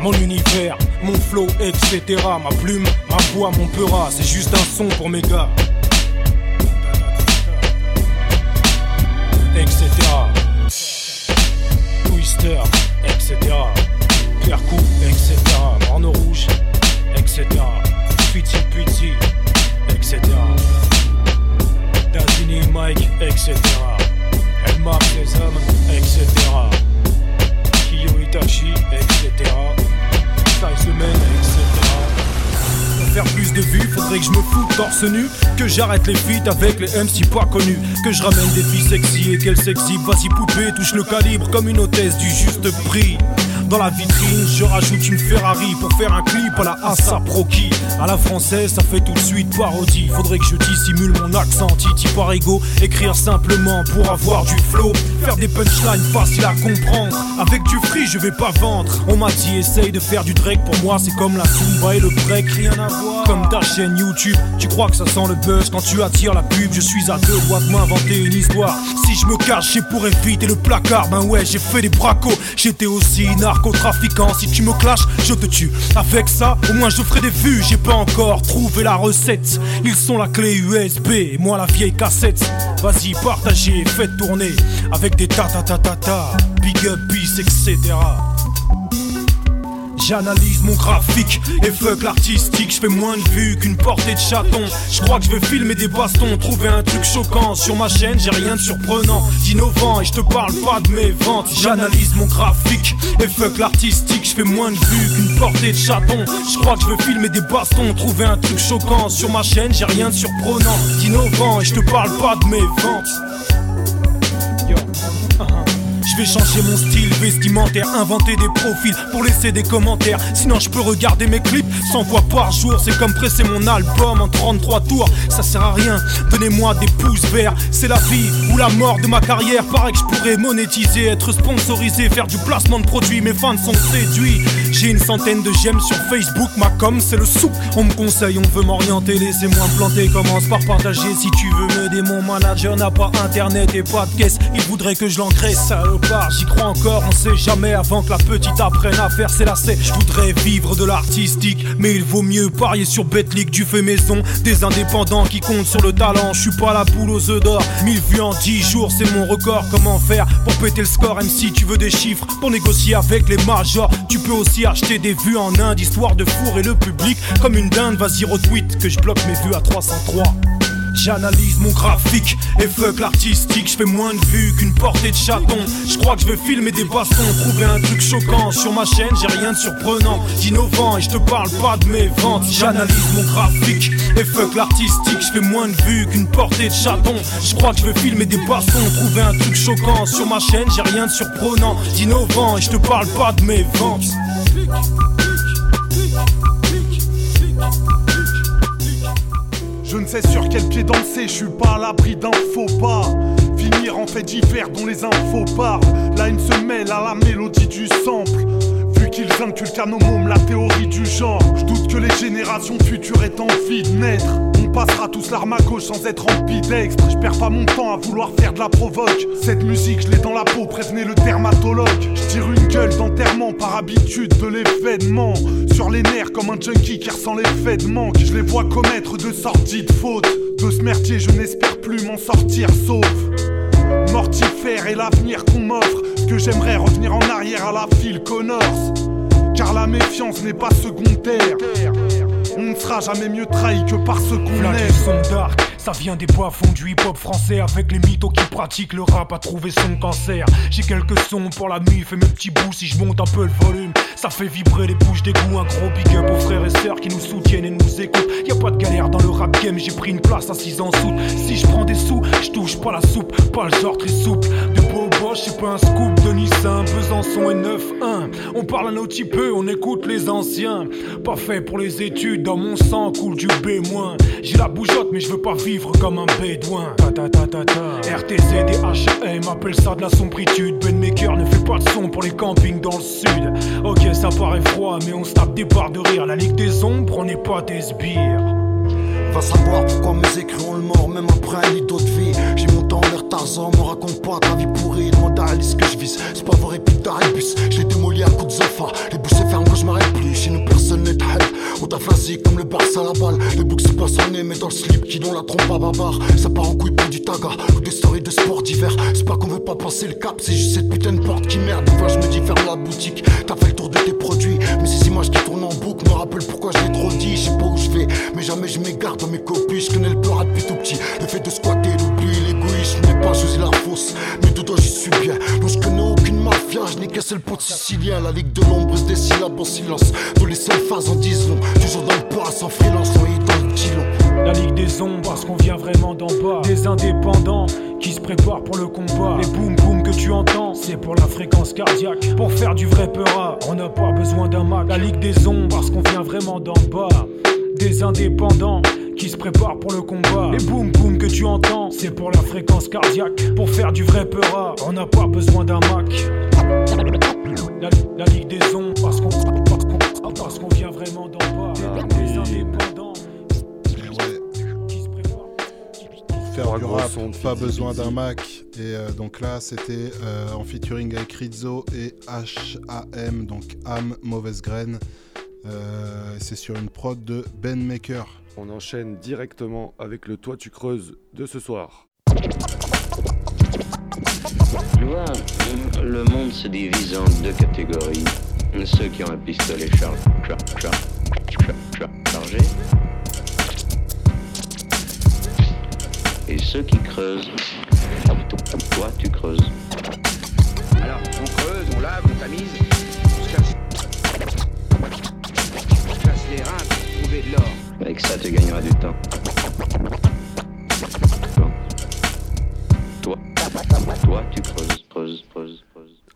mon univers, mon flow, etc. Ma plume, ma voix, mon pera, c'est juste un son pour mes gars. Etc. Twister, etc. Pierre Coup, etc. Morneau Rouge, etc. Piti Piti, etc. Dazini Mike, etc. Elle marque les hommes, etc etc. etc. Pour faire plus de vues, faudrait que je me foute torse nu. Que j'arrête les feats avec les MC pas connus. Que je ramène des filles sexy et qu'elles sexy. vas si poupée, touche le calibre comme une hôtesse du juste prix. Dans la vitrine, je rajoute une Ferrari pour faire un clip à la Assa Proki. À la française, ça fait tout de suite parodie. Faudrait que je dissimule mon accent, Titi par ego. Écrire simplement pour avoir du flow. Faire des punchlines faciles à comprendre. Avec du free, je vais pas vendre. On m'a dit, essaye de faire du Drake. Pour moi, c'est comme la Zumba et le break, rien à voir. Comme ta chaîne YouTube, tu crois que ça sent le buzz quand tu attires la pub. Je suis à deux doigts de m'inventer une histoire. Si je me cache, c'est pour éviter le placard. Ben ouais, j'ai fait des bracos. J'étais aussi narco trafiquant Si tu me clashes, je te tue. Avec ça, au moins je ferai des vues. J'ai pas encore trouvé la recette. Ils sont la clé USB moi la vieille cassette. Vas-y, partagez, faites tourner avec des ta ta ta ta ta, big up, peace, etc. J'analyse mon graphique et fuck l'artistique. Je fais moins de vues qu'une portée de chaton. Je crois que je veux filmer des bastons, trouver un truc choquant. Sur ma chaîne, j'ai rien de surprenant, d'innovant. Et je te parle pas de mes ventes. J'analyse mon graphique et fuck l'artistique. Je fais moins de vues qu'une portée de chaton. Je crois que je veux filmer des bastons, trouver un truc choquant. Sur ma chaîne, j'ai rien de surprenant, d'innovant. Et je te parle pas de mes ventes. Je vais changer mon style vestimentaire, inventer des profils pour laisser des commentaires. Sinon, je peux regarder mes clips 100 fois par jour. C'est comme presser mon album en 33 tours. Ça sert à rien, donnez-moi des pouces verts. C'est la vie ou la mort de ma carrière. Pareil que monétiser, être sponsorisé, faire du placement de produits. Mes fans sont séduits. J'ai une centaine de j'aime sur Facebook, ma com c'est le soupe. On me conseille, on veut m'orienter, laissez-moi planter. Commence par partager si tu veux m'aider. Mon manager n'a pas internet et pas de caisse. Il voudrait que je l'engraisse, part J'y crois encore, on sait jamais avant que la petite apprenne à faire ses lacets. Je voudrais vivre de l'artistique, mais il vaut mieux parier sur Betlic du fait maison. Des indépendants qui comptent sur le talent. Je suis pas la poule aux œufs d'or. 1000 vues en 10 jours, c'est mon record. Comment faire pour péter le score, même si tu veux des chiffres pour négocier avec les majors Tu peux aussi acheter des vues en Inde, histoire de fourrer le public comme une dinde. Vas-y, retweet que je bloque mes vues à 303. J'analyse mon graphique et fuck l'artistique. Je fais moins de vues qu'une portée de chaton. Je crois que je veux filmer des bastons, trouver un truc choquant. Sur ma chaîne, j'ai rien de surprenant, d'innovant. Et je te parle pas de mes ventes. J'analyse mon graphique et fuck l'artistique. Je fais moins de vues qu'une portée de chaton. Je crois que je veux filmer des bastons, trouver un truc choquant. Sur ma chaîne, j'ai rien de surprenant, d'innovant. Et je te parle pas de mes ventes. Je ne sais sur quel pied danser, je suis pas à l'abri d'un faux pas. Finir en fait divers dont les infos parlent. Là, une se mêle à la mélodie du sample qu'ils inculquent à nos mômes la théorie du genre. Je doute que les générations futures aient envie de naître. On passera tous l'arme à gauche sans être en ambidextre. Je perds pas mon temps à vouloir faire de la provoque. Cette musique, je l'ai dans la peau, prévenez le dermatologue. Je tire une gueule d'enterrement par habitude de l'événement. Sur les nerfs comme un junkie qui ressent l'effet de manque. Je les vois commettre de sorties de faute. De ce merdier, je n'espère plus m'en sortir sauf mortifère et l'avenir qu'on m'offre. Que j'aimerais revenir en arrière à la file Connors. Car la méfiance n'est pas secondaire. On ne sera jamais mieux trahi que par ce qu'on aime. Ça vient des bas fonds hip-hop français avec les mythos qui pratiquent le rap à trouver son cancer. J'ai quelques sons pour la nuit, fais mes petits bouts si je monte un peu le volume. Ça fait vibrer les bouches des goûts. Un gros big up aux frères et sœurs qui nous soutiennent et nous écoutent. Y'a a pas de galère dans le rap game, j'ai pris une place à 6 ans sous Si je prends des sous, je touche pas la soupe, pas le genre très souple. De Bobo, c'est pas un scoop de Nissan, Besançon et 9-1. On parle un petit peu, on écoute les anciens. Pas fait pour les études, dans mon sang coule du B-. J'ai la bougeotte, mais je veux pas vivre comme un bédouin. Ta ta ta ta appelle ça de la sombritude. Ben Maker ne fait pas de son pour les campings dans le sud. Ok, ça paraît froid, mais on se tape des barres de rire. La ligue des ombres, on n'est pas des sbires. Va savoir pourquoi mes écrans même après un vie. J'ai mon temps en leur Tarzan, me raconte pas ta vie pourrie. Demande à que je vise, c'est pas vrai, putain, d'Aribus, bus. Je l'ai démoli à coup de Zofa Les bouches ferment quand je m'arrête plus, chez nous personne n'est t'aide. On t'a comme le Barça à la balle. Les boucs se passent en nez, mais dans le slip qui dont la trompe à bavard. Ça part en couille pour du taga ou des stories de sport d'hiver. C'est pas qu'on veut pas passer le cap, c'est juste cette putain de porte qui merde. Des je me dis faire la boutique, t'as fait le tour de produits. Mais ces images qui tournent en boucle me rappellent pourquoi j'ai trop dit. Je sais pas où je vais, mais jamais je m'égare dans mes copies. Je connais le peur depuis tout petit. Le fait de squatter, l'oubli, l'égoïsme n'est pas choisi la fausse. Mais tout toi, j'y suis bien. Non, je connais aucune mafia, je n'ai qu'un seul pote sicilien. La ligue de l'ombre des syllabes en silence. Tous les seules phases en disant Toujours dans le pas, sans freelance, noyé dans le La ligue des ombres, parce qu'on vient vraiment d'en bas. Des indépendants qui se préparent pour le combat. Les boum boum tu entends, c'est pour la fréquence cardiaque. Pour faire du vrai peura on n'a pas besoin d'un Mac. La ligue des ombres, parce qu'on vient vraiment d'en bas. Des indépendants qui se préparent pour le combat. Les boum boum que tu entends, c'est pour la fréquence cardiaque. Pour faire du vrai peura on n'a pas besoin d'un Mac. La, ligue des ombres, parce qu'on qu'on vient vraiment d'en bas. Ah, indépendants. pas besoin d'un Mac. Et euh, donc là, c'était euh, en featuring avec Rizzo et HAM, donc Am, Mauvaise Graine. Euh, c'est sur une prod de Ben Maker. On enchaîne directement avec le Toit tu creuses de ce soir. le monde se divise en deux catégories. Ceux qui ont un pistolet chargé ceux qui creusent. toi, ah, tu creuses. Alors, on creuse, on lave, on tamise, on se casse. On se casse les reins pour trouver de l'or. Avec ça, tu gagneras du temps. Toi, toi, tu creuses, creuses, creuses.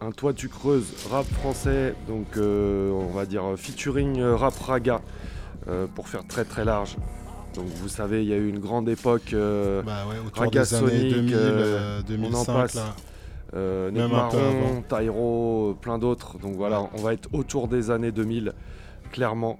Un toit tu creuses, rap français, donc euh, on va dire euh, featuring euh, rap raga, pour faire très très large. Donc vous savez, il y a eu une grande époque euh, bah 2000, euh, euh, euh, Tyro, plein d'autres. Donc voilà, on va être autour des années 2000, clairement,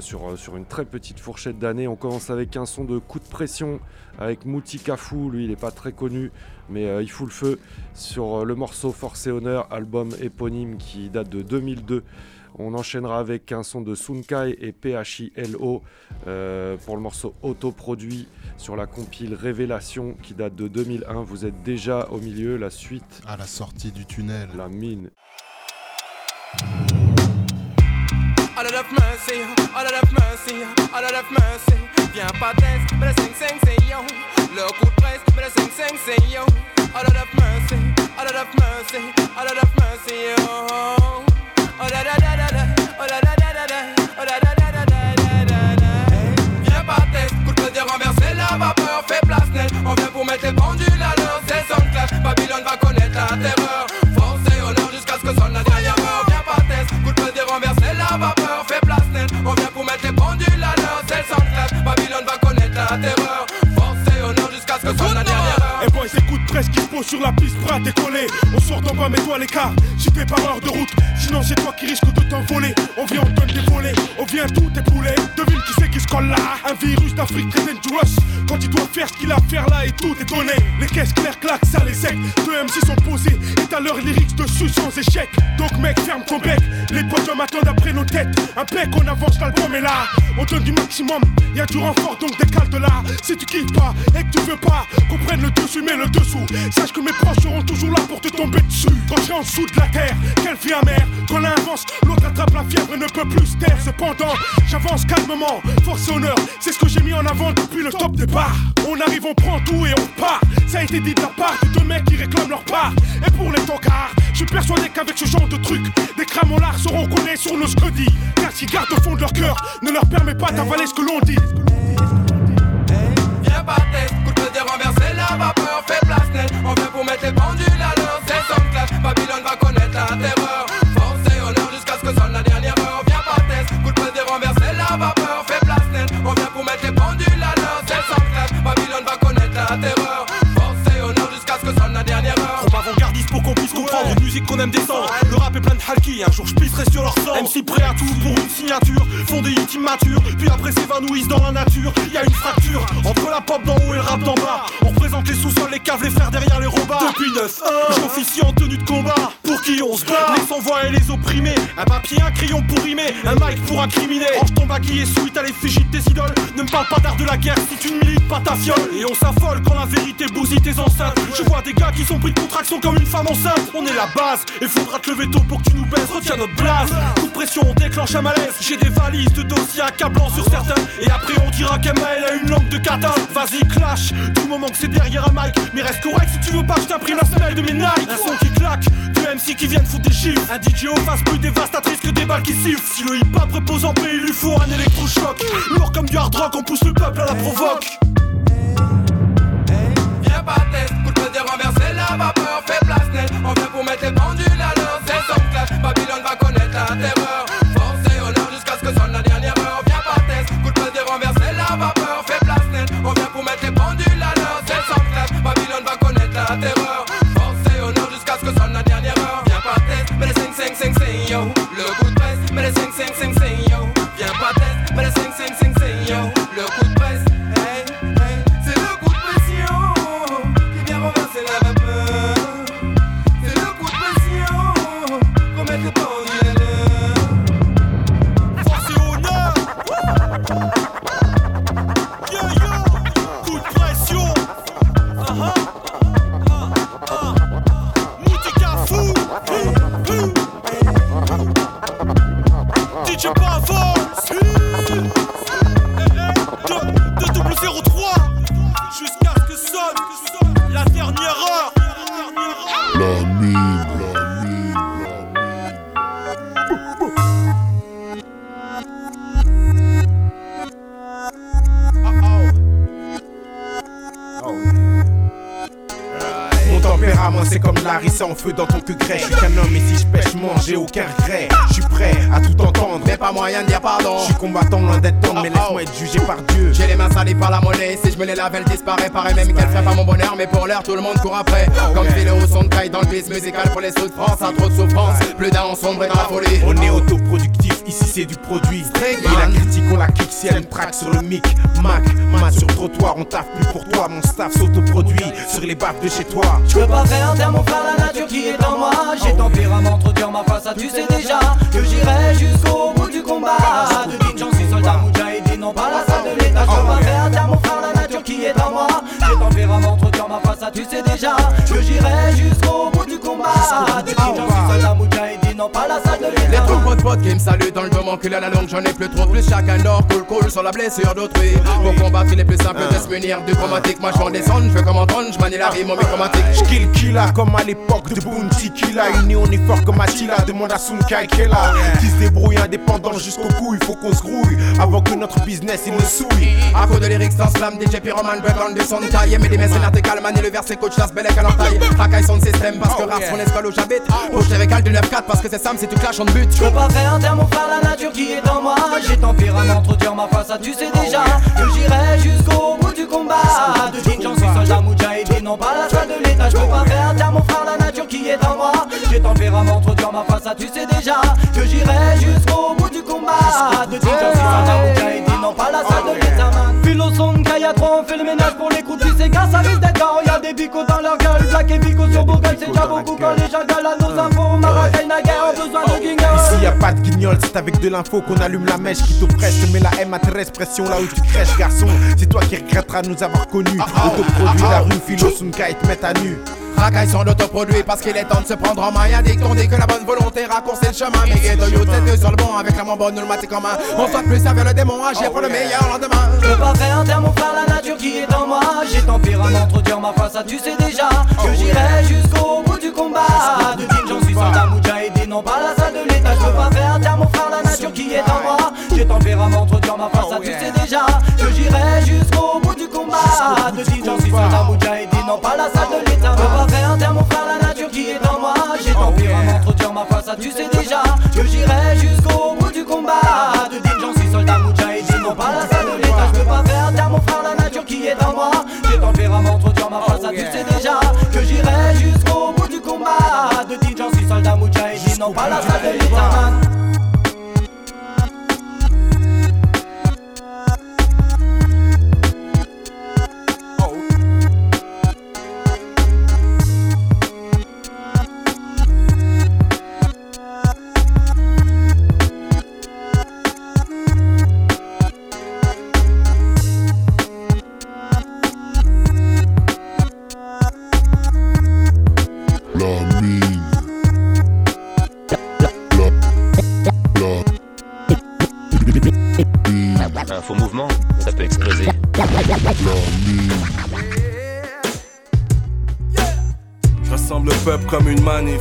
sur, sur une très petite fourchette d'années. On commence avec un son de coup de pression avec Mouti Kafou, lui il n'est pas très connu, mais il fout le feu sur le morceau Force et Honneur, album éponyme qui date de 2002. On enchaînera avec un son de Sunkai et PHILO euh, pour le morceau autoproduit sur la compile Révélation qui date de 2001. Vous êtes déjà au milieu, la suite. À la sortie du tunnel. La mine. Oh la la la la là, Oh la la la la là, Oh la la la la la la Viens par test Coup de poing renversé La vapeur fait place net On vient pour mettre les pendules Presque qui pose sur la piste, bras décoller. On sort d'en bas, mets-toi l'écart. J'y fais par heure de route. Sinon, c'est toi qui risque de t'envoler. On vient, on donne des volets. On vient tout épouler un virus d'Afrique très dangerous. Quand il doit faire ce qu'il a à faire là et tout est donné. Les caisses claires claquent, ça les sec. Deux MC sont posés et t'as leurs lyrics dessus sans échec. Donc mec, ferme ton bec. Les podiums m'attendent après nos têtes. Un bec, on avance l'album est là. On donne du maximum, y a du renfort donc décale de là. Si tu quittes pas et que tu veux pas, qu'on prenne le dessus mais le dessous. Sache que mes proches seront toujours là pour te tomber dessus. Quand j'ai en dessous de la terre, quelle vie amère. Quand l'un avance, l'autre attrape la fièvre et ne peut plus se taire. Cependant, j'avance calmement. Force c'est ce que j'ai mis en avant depuis le top départ. On arrive, on prend tout et on part. Ça a été dit de la part de deux mecs qui réclament leur part. Et pour les tankards, je suis persuadé qu'avec ce genre de truc, des cramolards seront collés sur nos scudis. Car si gardent au fond de leur cœur ne leur permet pas d'avaler ce que l'on dit. Viens pas tête, coup de renverser la vapeur, fait place net, On vient pour mettre les pendules à l'heure, c'est un clash. Babylone va connaître la terre. qu'on aime descendre. Le rap est plein de halki, un jour je pisserai sur leur sang. MC prêt à tout pour une signature, font des hits immatures, puis après s'évanouissent dans la nature. Y a une fracture entre la pop d'en haut et le rap d'en bas. On représente les sous-sols, les caves, les frères derrière les robots. Depuis 9 j'officie en tenue de combat. Pour qui on se bat Les sans voix et les opprimés. Un papier, un crayon pour rimer, un mic pour incriminer. Range ton baguille et suite à l'effigie de tes idoles. Ne me parle pas d'art de la guerre si tu ne milites pas ta fiole. Et on s'affole quand la vérité bousille tes enceintes. Je vois des gars qui sont pris de contraction comme une femme enceinte. On est là et faudra te lever tôt pour que tu nous baisses Retiens notre blase Toute pression, on déclenche un malaise J'ai des valises de dossiers accablants sur certains Et après on dira qu'Emma a une langue de carton Vas-y clash, tout moment que c'est derrière un mic Mais reste correct si tu veux pas, je t'imprime la semelle de mes Nike Un son qui claque, deux MC qui viennent foutre des chiffres Un DJ au face plus dévastatrice que des balles qui sifflent Si le hip-hop repose en paix, il lui faut un électrochoc Lourd comme du hard rock, on pousse le peuple à la provoque Viens pas tête, pour de dire renverser la vapeur, fais place mettez pendule à l'heure, c'est son clash. Babylone va connaître la terre. moi c'est comme Larissa en feu dans ton cul grec. Je qu'un homme et si je pêche, mange, j'ai aucun regret. Je suis prêt à tout entendre, mais pas moyen d'y pas pardon. Je suis combattant loin d'être tendre, mais laisse-moi être jugé par Dieu. J'ai les mains salées par la monnaie, si je me les lave, elle disparaît. Pareil même qu'elle ferait pas mon bonheur, mais pour l'heure, tout le monde court après. Ah comme le haut son de dans le bis musical pour les sauts de France, un trop de souffrance. Plus d'un, sombre et dans la folie. On est autoproductif, ici c'est du produit. Et la critique, on la clique si elle traque sur le mic. Mac, main sur trottoir, on taffe plus pour toi. Mon staff s'autoproduit sur les baffes de chez toi pas réinterne mon frère, la nature qui est en moi. J'ai tempérament trop dur, ma face, tu sais déjà que j'irai jusqu'au bout du combat. De j'en suis soldat Moudjahidine, non pas la salle de l'état. Je pas réinterne mon frère, la nature qui est en moi. J'ai tempérament trop dur, ma face, tu sais déjà que j'irai jusqu'au bout du combat. De j'en suis soldat Moudjahidine pas la Les troupes de potes qui me saluent dans le moment que la langue, j'en ai plus trop. Plus chacun dort, cool cool sur la blessure d'autrui. Ah Pour combattre, il est plus simple de ah. se munir du chromatique. Moi, je m'en descends, je veux comme entendre, je manie la rime en chromatique. Je kill killa comme à l'époque de Bounty Killa. uni on est fort comme Attila, demande à Sunkai là. Qui se débrouille indépendant jusqu'au cou, il faut qu'on se grouille. Avant que notre business il nous souille. À cause de sans slam, DJ Pyroman, Breton de son taille. Mais des mercenaires, t'es calme, et le verset coach, la belle à calentaille Racaille son système parce que oh, rare son escalo au j'habite. Ah, Poche avec de 9-4 parce que c'est Sam c'est tout clash en but. Je peux pas faire terme au frère, la nature qui est en moi. J'ai tempérament trop dur, ma face, ça tu sais déjà. Que j'irai jusqu'au bout du combat. De Jinjan j'en suis soldat, Moudjahid, non pas la salle de l'état. Je peux pas faire terme au frère, la nature qui est en moi. J'ai tempérament trop dur, ma face, tu sais déjà. Que j'irai jusqu'au bout du combat. De Jin, j'en suis soldat, et non pas la salle de l'état. Philo y a trop, on fait le ménage pour les croûtes. Si c'est gars, ça risque d'être on oh, y des bicots dans leur gueule. Black et bico sur Bourgogne, c'est déjà beaucoup quand les gens galent à nos euh, infos. Marrakech n'a guère besoin de oh. guignol. Ici y'a pas de guignol, c'est avec de l'info qu'on allume la mèche qui t'oppresse. Mais la à 13 pression là où tu crèches, garçon. C'est toi qui regretteras nous avoir connus. Ah, ah, Autoproduit ah, la rue, philo, Sunka et te mettre à nu racaille sont l'autoproduit parce qu'il est temps de se prendre en main. Y'a des dit que la bonne volonté raccourcit le chemin. Mais gay de you, deux sur le bon avec la maman bonne, nous le matique en main. On soit plus avec le démon, agir pour le meilleur lendemain. Je veux pas faire terme mon frère, la nature qui est en moi. J'ai tant pire à m'introduire ma face, ça tu sais déjà que oh, j'irai jusqu'au bout du combat. De j'en suis sans la j'ai et non pas la salle de l'état. Je veux pas faire un la nature qui est en moi J'ai tempérament trop dur ma face, tu sais déjà Que j'irai jusqu'au bout du combat De Dijon, si soldat Moudjahidine, non pas la salle de l'état Peux pas faire taire mon frère, la nature qui est en moi J'ai tempérament trop dur ma face, tu oh, sais déjà Que j'irai jusqu'au bout du combat De Dijon, si soldat Moudjahidine, non pas la salle de l'état Je peux pas faire taire mon frère, la nature qui est en moi J'ai tempérament trop dur ma face, tu sais déjà Que j'irai jusqu'au bout du combat De Dijon, si soldat Moudjahidine, non pas la salle de l'état un faux mouvement, ça peut exploser. Je rassemble le peuple comme une manif.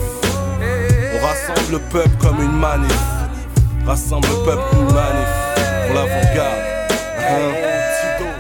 On rassemble le peuple comme une manif. Rassemble le peuple comme une manif. On l'avant-garde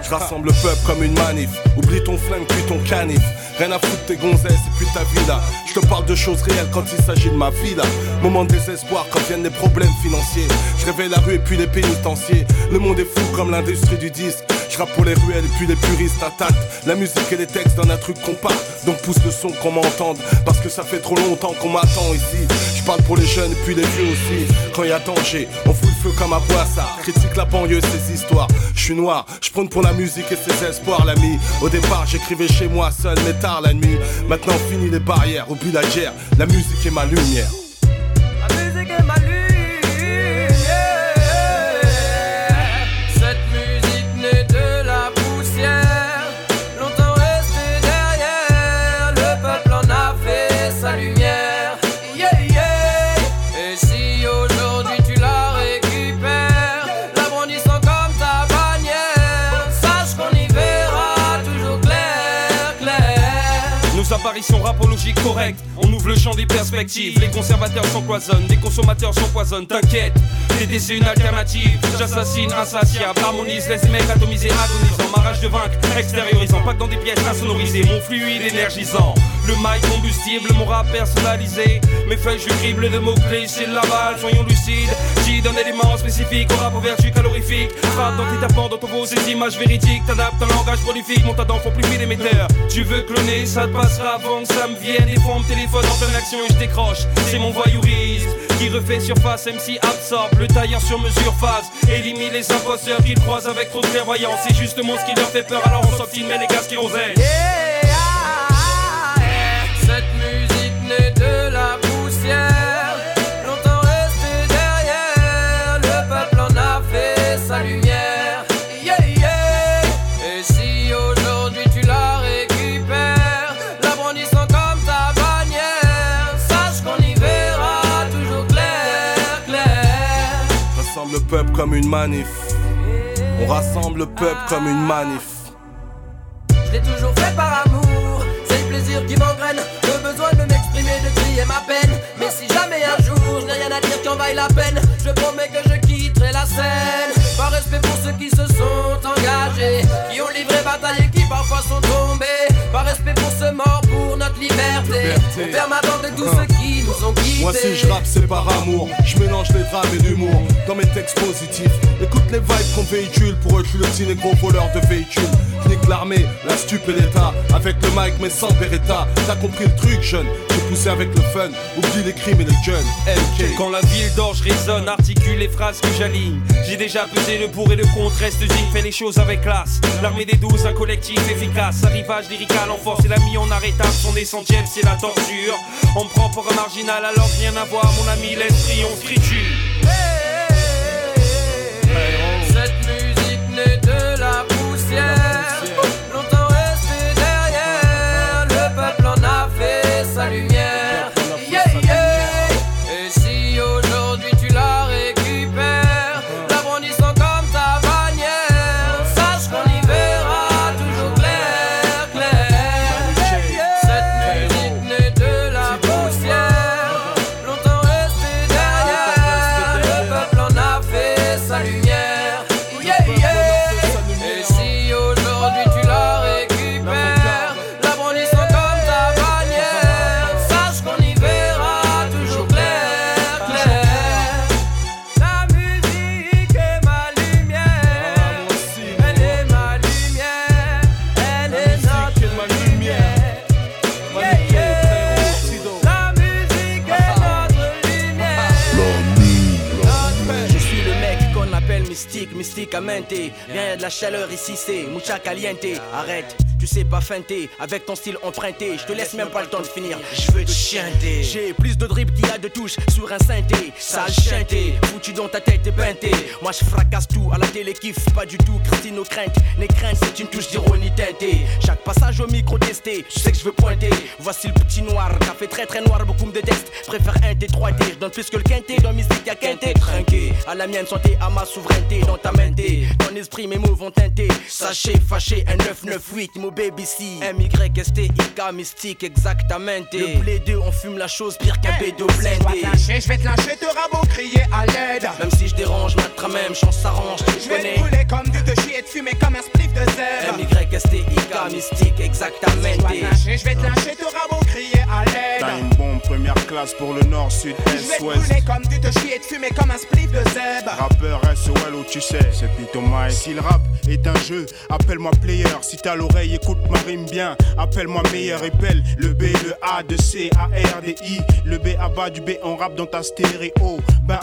rassemble le peuple comme une manif. Oublie ton flingue puis ton canif. Rien à foutre tes gonzesses et puis ta villa. Je te parle de choses réelles quand il s'agit de ma vie là. Moment de désespoir quand viennent les problèmes financiers. Je réveille la rue et puis les pénitenciers. Le monde est fou comme l'industrie du disque. Je rappe pour les ruelles et puis les puristes attaquent La musique et les textes dans un truc compact. Donc pousse le son qu'on m'entende. Parce que ça fait trop longtemps qu'on m'attend ici parle pour les jeunes puis les vieux aussi. Quand y a danger, on fout le feu comme à ça Critique la banlieue, ses histoires. Je suis noir, je prends pour la musique et ses espoirs, l'ami. Au départ, j'écrivais chez moi seul, mais tard la nuit. Maintenant, fini les barrières, au but la La musique est ma lumière. correct. On ouvre le champ des perspectives. Les conservateurs s'empoisonnent, les consommateurs s'empoisonnent. T'inquiète, TD une alternative. J'assassine, insatiable, harmonise, laisse les mecs atomisés, agonisant. Ma rage de vaincre, extériorisant. Pas que dans des pièces insonorisées, mon fluide énergisant. Le maillot combustible, mon rap personnalisé. Mes feuilles, je crible de mots-clés, balle soyons lucides. J'y d'un élément spécifique, au rap vertu calorifique. Frappe dans tes tapants, dans ton vos ces images véridiques. T'adaptes un langage prolifique, mon tas d'enfants plus millimétaire. Tu veux cloner, ça te passera avant que ça me vienne. Et fois, mon téléphone en pleine action et je décroche. C'est mon voyeurisme qui refait surface, MC absorbe le tailleur sur mesure phase. Élimine les imposteurs qu'ils croisent avec trop de clairvoyance. C'est justement ce qui leur fait peur, alors on sort mais les gaz qui osaient. comme une manif. On rassemble le peuple comme une manif. Je l'ai toujours fait par amour, c'est le plaisir qui m'engraîne. Le besoin de m'exprimer, de crier ma peine. Mais si jamais un jour je n'ai rien à dire qui en vaille la peine, je promets que je quitterai la scène. Par respect pour ceux qui se sont engagés, qui ont livré bataille et qui parfois sont tombés. Par respect pour ce mort liberté. On perd de Moi, si je rappe, c'est par amour. Je mélange les drames et l'humour dans mes textes positifs. Écoute les vibes qu'on véhicule. Pour eux, je suis le petit voleur de véhicules. Je nique l'armée, la stupé et Avec le mic, mais sans Beretta. T'as compris le truc, jeune. J'ai poussé avec le fun. Oublie les crimes et les jeunes Quand la ville d'orge résonne, articule les phrases que j'aligne. J'ai déjà pesé le pour et le contre. Reste digne, fais les choses avec classe. L'armée des douze, un collectif efficace. Arrivage lyrical en force et l'ami en arrêtable. Son les c'est la torture. On me prend pour un marginal alors rien à voir, mon ami, l'esprit, on crie tu. Cette musique n'est de la Viens, y'a de la chaleur ici, c'est mucha caliente. Arrête. C'est pas feinté, avec ton style emprunté. Je te laisse même pas le temps de finir. Je veux te chanter. J'ai plus de drip qu'il y a de touches sur un synthé. Sale Où foutu dans ta tête et peinté. Moi je fracasse tout à la télé, kiffe pas du tout. Christine aux craintes, les craintes c'est une touche d'ironie teintée. Chaque passage au micro testé, tu sais que je veux pointer. Voici le petit noir, fait très très noir, beaucoup me détestent. Préfère un t trois t je donne plus que le quinté. Dans mystique y'a quinté, trinqué. À la mienne santé, à ma souveraineté, dans ta mente, Ton esprit, mes mots vont teinter. Sachez, fâché, un 998, baby C. m y s t i mystique, exactamente. Le deux on fume la chose pire qu'un B de blindé. je vais te lâcher, te rabot crier à l'aide. Même si je dérange, ma même, chance s'arrange, Je vais te comme du de chier et te fumer comme un spliff de zèbre. m y s t i mystique, exactamente. je vais te lâcher, te rabot crier à l'aide. T'as une bombe première classe pour le nord, sud, est, ouest. Je vais te comme du de chier et te fumer comme un spliff de zèbre. Rappeur SOL ou tu sais, c'est Pito Si le rap est un jeu, appelle-moi player. Si t'as l'oreille écoute ma rime bien. Appelle-moi meilleur et belle. Le B, le A, de C, A, R, D, I. Le B à bas du B, on rap dans ta stéréo. Ben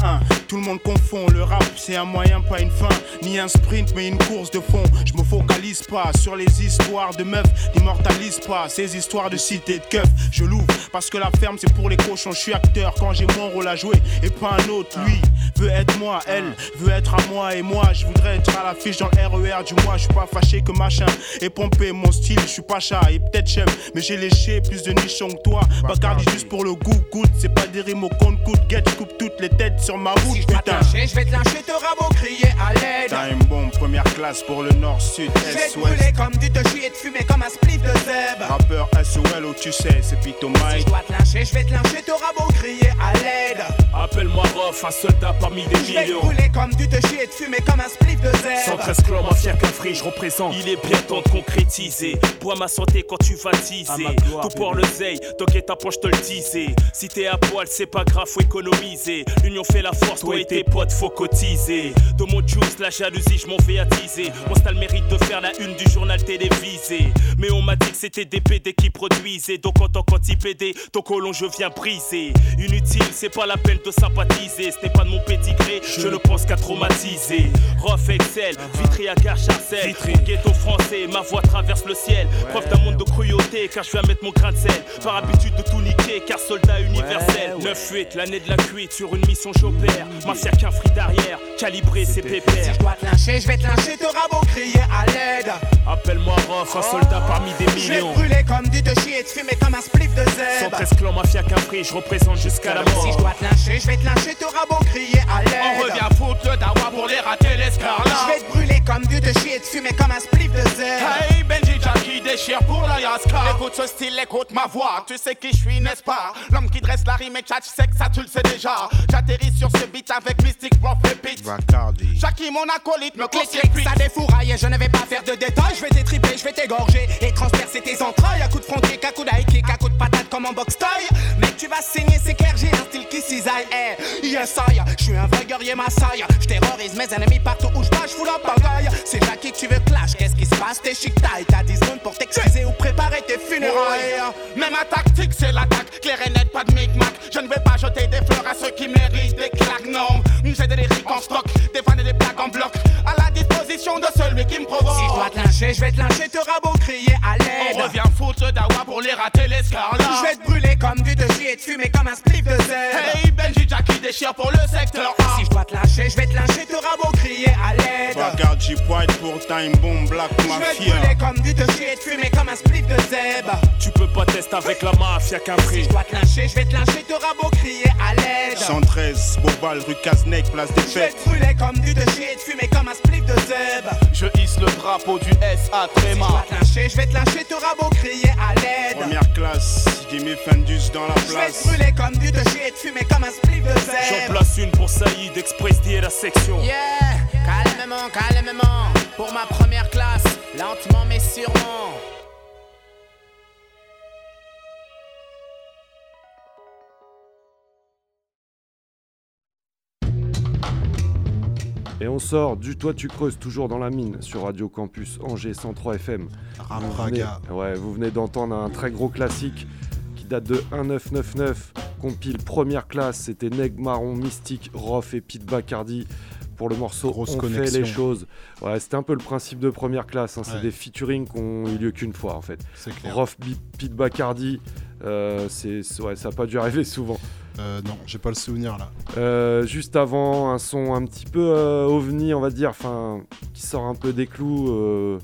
tout le monde confond. Le rap, c'est un moyen, pas une fin. Ni un sprint, mais une course de fond. Je me focalise pas sur les histoires de meufs. N'immortalise pas ces histoires de cité de keuf. Je l'ouvre parce que la ferme, c'est pour les cochons. Je suis acteur quand j'ai mon rôle à jouer et pas un autre. Lui veut être moi, elle veut être à moi et moi. Je voudrais être à l'affiche dans le RER e du mois. Je suis pas fâché que machin est pompé. Moi mon style, je suis pas chat et peut-être chef mais j'ai léché plus de nichons que toi. Bacardi juste pour le goût, goût c'est pas des rimes au compte coûte, get, coupe toutes les têtes sur ma route, si putain. Je vais te lyncher, Te rabot crier à l'aide. Time bomb, première classe pour le nord, sud, est, te Je comme du te chier et te fumer comme un split de zeb. Rappeur SOL, oh, tu sais, c'est Pito Mike. Si je dois te lâcher, je vais te lâcher Te rabot crier à l'aide. Appelle-moi Rof, un soldat parmi des millions. Je vais te comme du te chier et te fumer comme un split de zeb. 113 clans, mafia, qu'un free, je représente. Il est bien temps de concrétiser pour Bois ma santé quand tu vas teaser. Tout pour le zeil, t'inquiète, ta poche te le disais Si t'es à poil, c'est pas grave, faut économiser. L'union fait la force, toi, et tes potes, faut cotiser. De mon juice, la jalousie, je m'en vais attiser. Ah. Mon le mérite de faire la une du journal télévisé. Mais on m'a dit que c'était des PD qui produisaient. Donc en tant qu'anti-PD, ton colon, je viens briser. Inutile, c'est pas la peine de sympathiser. Ce pas de mon pédigré, je, le ne pense qu'à traumatiser. Rof Excel, ah ah. Vitry à ghetto français, ma voix traverse le ciel. Preuve d'un monde de cruauté, car je vais mettre mon grain de sel. Par habitude de tout niquer, car soldat universel. 9-8, l'année de la cuite, sur une mission j'opère. M'insère qu'un fruit d'arrière, calibré c'est pépère. Si je dois te lyncher, je vais te lyncher, t'auras beau crier à l'aide. Appelle-moi Rof, un soldat oh, parmi des millions. Je vais brûler comme du de et te fumer comme un spliff de zèbre. Sans presque mafia qu'un prix, je représente jusqu'à la mort. Si je dois te lyncher, je vais te lyncher, t'auras beau crier à l'aide. On revient foutre le dawa pour les rater l'escarlate. Je vais te brûler comme Dieu de chier de mais comme un spliff de zèle. Hey, Benji Jackie déchire pour la Yaska. Écoute ce style, écoute ma voix. Tu sais qui je suis, n'est-ce pas? L'homme qui dresse la rime et chat, que ça tu le sais déjà. J'atterris sur ce beat avec Mystic Prof le bitch. Jackie, mon acolyte, me clique, plus ça défouraille et je ne vais pas faire de détails. Je vais t'étriper, je vais t'égorger et transpercer tes entrailles à coup de frontier, à coup d'aïe à coups de patate comme en box toy J'suis Je suis un vrai guerrier Je terrorise mes ennemis partout où je je fous la bagaille C'est là qui tu veux clash, qu'est-ce qui se passe? T'es chic taille, t'as 10 secondes pour t'excuser ou préparer tes funérailles. Mais ma tactique, c'est l'attaque, clair et net, pas de micmac. Je ne vais pas jeter des fleurs à ceux qui méritent des claques, non. J'ai des lyriques en stock, des fans et des plaques en bloc. À la disposition de celui qui me provoque. Si je dois te lyncher, je vais te lyncher, te rabot crier à l'aide. On revient foutre d'awa pour les rater les scars Je vais te brûler comme du de et te fumer comme un spliff de zèle. Hey Benji Jack déchire pour le secteur Si je dois te lâcher, je vais te lâcher, te beau crier à l'aide. Toi, garde Jeep pour time bomb black mafia. Je vais comme du te chier et te fumer comme un split de zeb. Tu peux pas tester avec la mafia capri. Si je dois te lâcher, je vais te lâcher, te beau crier à l'aide. 113, Bobal, rue Casnec, place des fêtes. Je vais te comme du te chier et te fumer comme un split de zeb. Je hisse le drapeau du SA Tréma. Si je dois te lâcher, je vais te lâcher, te beau crier à l'aide. Première classe, Jimmy Fendus dans la place. Je vais brûler comme du te te fumer comme un split de zeb. J'en place une pour Saïd, Express D la section. Yeah, calmement, calmement. Pour ma première classe, lentement mais sûrement. Et on sort du toit tu creuses toujours dans la mine sur Radio Campus Angers 103 FM. Ramraga. Ouais, vous venez d'entendre un très gros classique date de 1999, compile première classe, c'était Neg Marron, Mystique, Roth et Pete Bacardi pour le morceau On fait les choses. Ouais, c'était un peu le principe de première classe, hein. c'est des featuring qui ont eu lieu qu'une fois en fait. Roth, Pete Bacardi, euh, c'est, ouais, ça n'a pas dû arriver souvent. Euh, non, j'ai pas le souvenir là. Euh, juste avant, un son un petit peu euh, ovni, on va dire, enfin, qui sort un peu des clous.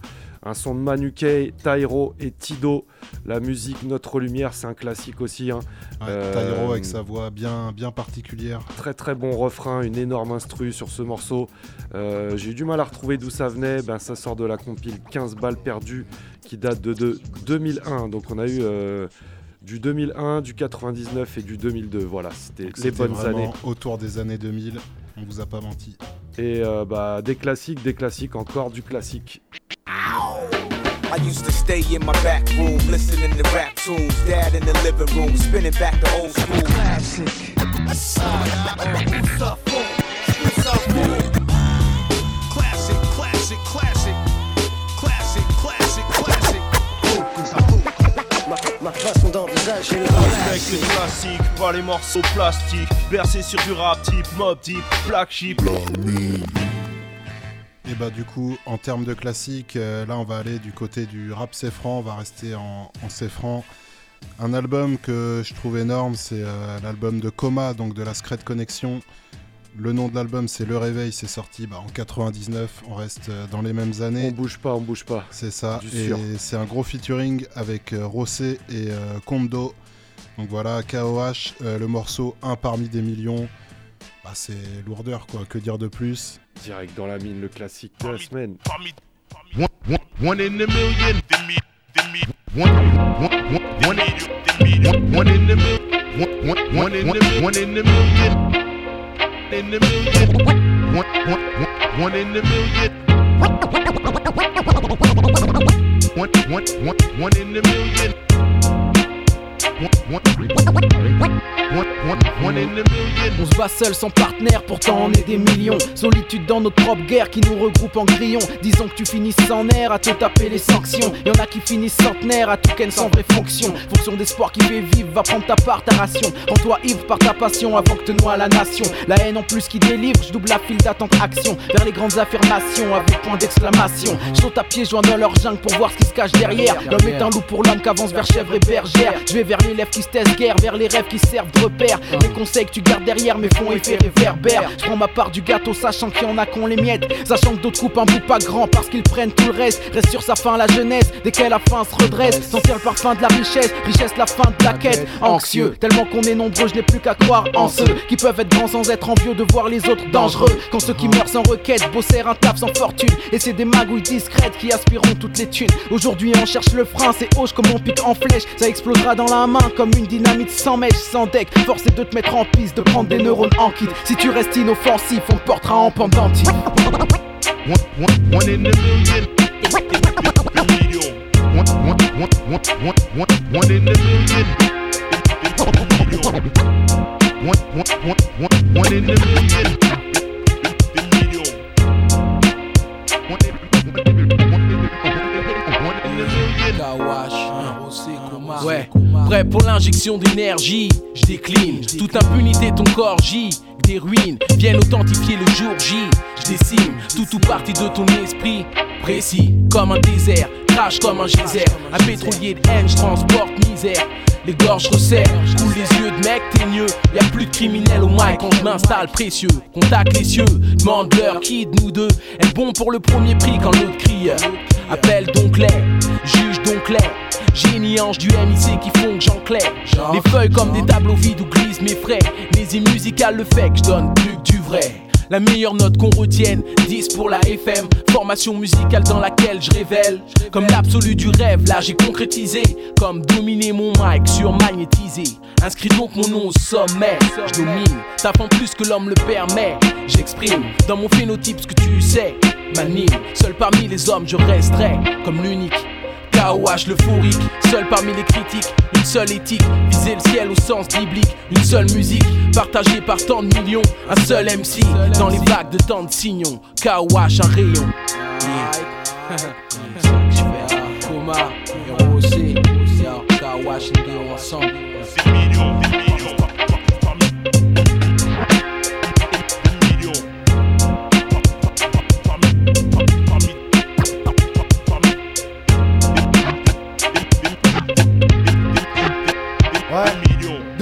Un son de Manuke, Tyro et Tido. La musique Notre Lumière, c'est un classique aussi. Hein. Euh, Tyro avec sa voix bien, bien particulière. Très très bon refrain, une énorme instru sur ce morceau. Euh, j'ai eu du mal à retrouver d'où ça venait. Ben, ça sort de la compile 15 balles perdues qui date de, 2001. Donc on a eu euh, du 2001, du 99 et du 2002. Voilà, c'était les bonnes années. Autour des années 2000. On vous a pas menti. Et euh, bah, des classiques, des classiques, encore du classique. I used to stay in my back room, listening to rap tunes. Dad in the living room, spinning back the old school. Classic. façon d'envisager la Respect les classiques, pas les morceaux plastiques Bercé sur du rap type, mob type, black sheep et bah du coup, en termes de classique, euh, là on va aller du côté du rap Céfran, on va rester en, en Un album que je trouve énorme, c'est euh, l'album de Coma, donc de la Secret Connection. Le nom de l'album, c'est Le Réveil. C'est sorti bah, en 99. On reste euh, dans les mêmes années. On bouge pas, on bouge pas. C'est ça. et c'est un gros featuring avec euh, Rossé et euh, Kondo. Donc voilà, KOH, le morceau Un parmi des millions. Bah, c'est lourdeur, quoi. Que dire de plus Direct dans la mine, le classique de la semaine. One, million. One in a million. One, one, one, one in a million. One, one, one, one in a million. One, one, one, one, one. On se bat seul sans partenaire, pourtant on est des millions. Solitude dans notre propre guerre qui nous regroupe en grillons. Disons que tu finis sans air à te taper les sanctions. Y en a qui finissent centenaire à tout ken sans vraie fonction. Fonction d'espoir qui fait vivre, va prendre ta part, ta ration. En toi ivre par ta passion avant que te noie la nation. La haine en plus qui délivre, je double la file d'attente action. Vers les grandes affirmations avec point d'exclamation. Je à pied, joint dans leur jungle pour voir ce qui se cache derrière. L'homme est un loup pour l'homme qu'avance vers chèvre et bergère. Je vais vers les lèvres qui se guerre, vers les rêves qui servent les conseils que tu gardes derrière mes fonds effet réverbère Je prends ma part du gâteau, sachant qu'il y en a qu'on les miettes. Sachant que d'autres coupent un bout pas grand parce qu'ils prennent tout le reste. Reste sur sa fin la jeunesse, dès qu'elle a faim se redresse. Sentir le parfum de la richesse, richesse la fin de la quête. Anxieux, tellement qu'on est nombreux, je n'ai plus qu'à croire en ceux qui peuvent être grands sans être envieux de voir les autres dangereux. Quand ceux qui meurent sans requête bossèrent un taf sans fortune. Et c'est des magouilles discrètes qui aspireront toutes les thunes. Aujourd'hui on cherche le frein, c'est hoche comme on pique en flèche. Ça explosera dans la main comme une dynamite sans mèche, sans deck. Force est de te mettre en piste, de prendre des neurones en kit. Si tu restes inoffensif, on te portera en pendentif ouais. Prêt pour l'injection d'énergie, je décline. Toute impunité, ton corps J des ruines viennent authentifier le jour J. Je dessine tout ou partie de ton esprit précis comme un désert crache comme un geyser. Un pétrolier de haine, je transporte misère. Les gorges resserrent, je coule les yeux de mec mieux Y'a plus de criminels au mic quand je m'installe précieux. Contact les cieux, demande leur qui de nous deux est bon pour le premier prix quand l'autre crie. Appelle donc les, juge donc les. Génie ange du MIC qui font que j'enclaire. Les feuilles comme des tableaux vides où glissent mes frais. Mes musicales le fait que je donne plus que du vrai. La meilleure note qu'on retienne, 10 pour la FM. Formation musicale dans laquelle je révèle. Comme l'absolu du rêve, là j'ai concrétisé. Comme dominer mon mic sur magnétisé. Inscris donc mon nom au sommet. Je domine, t'apprends plus que l'homme le permet. J'exprime dans mon phénotype ce que tu sais. Manille, seul parmi les hommes je resterai comme l'unique. KOH l'euphorique, seul parmi les critiques, une seule éthique, viser le ciel au sens biblique, une seule musique, partagée par tant de millions, un seul MC, dans les vagues de tant de signons, KOH un rayon.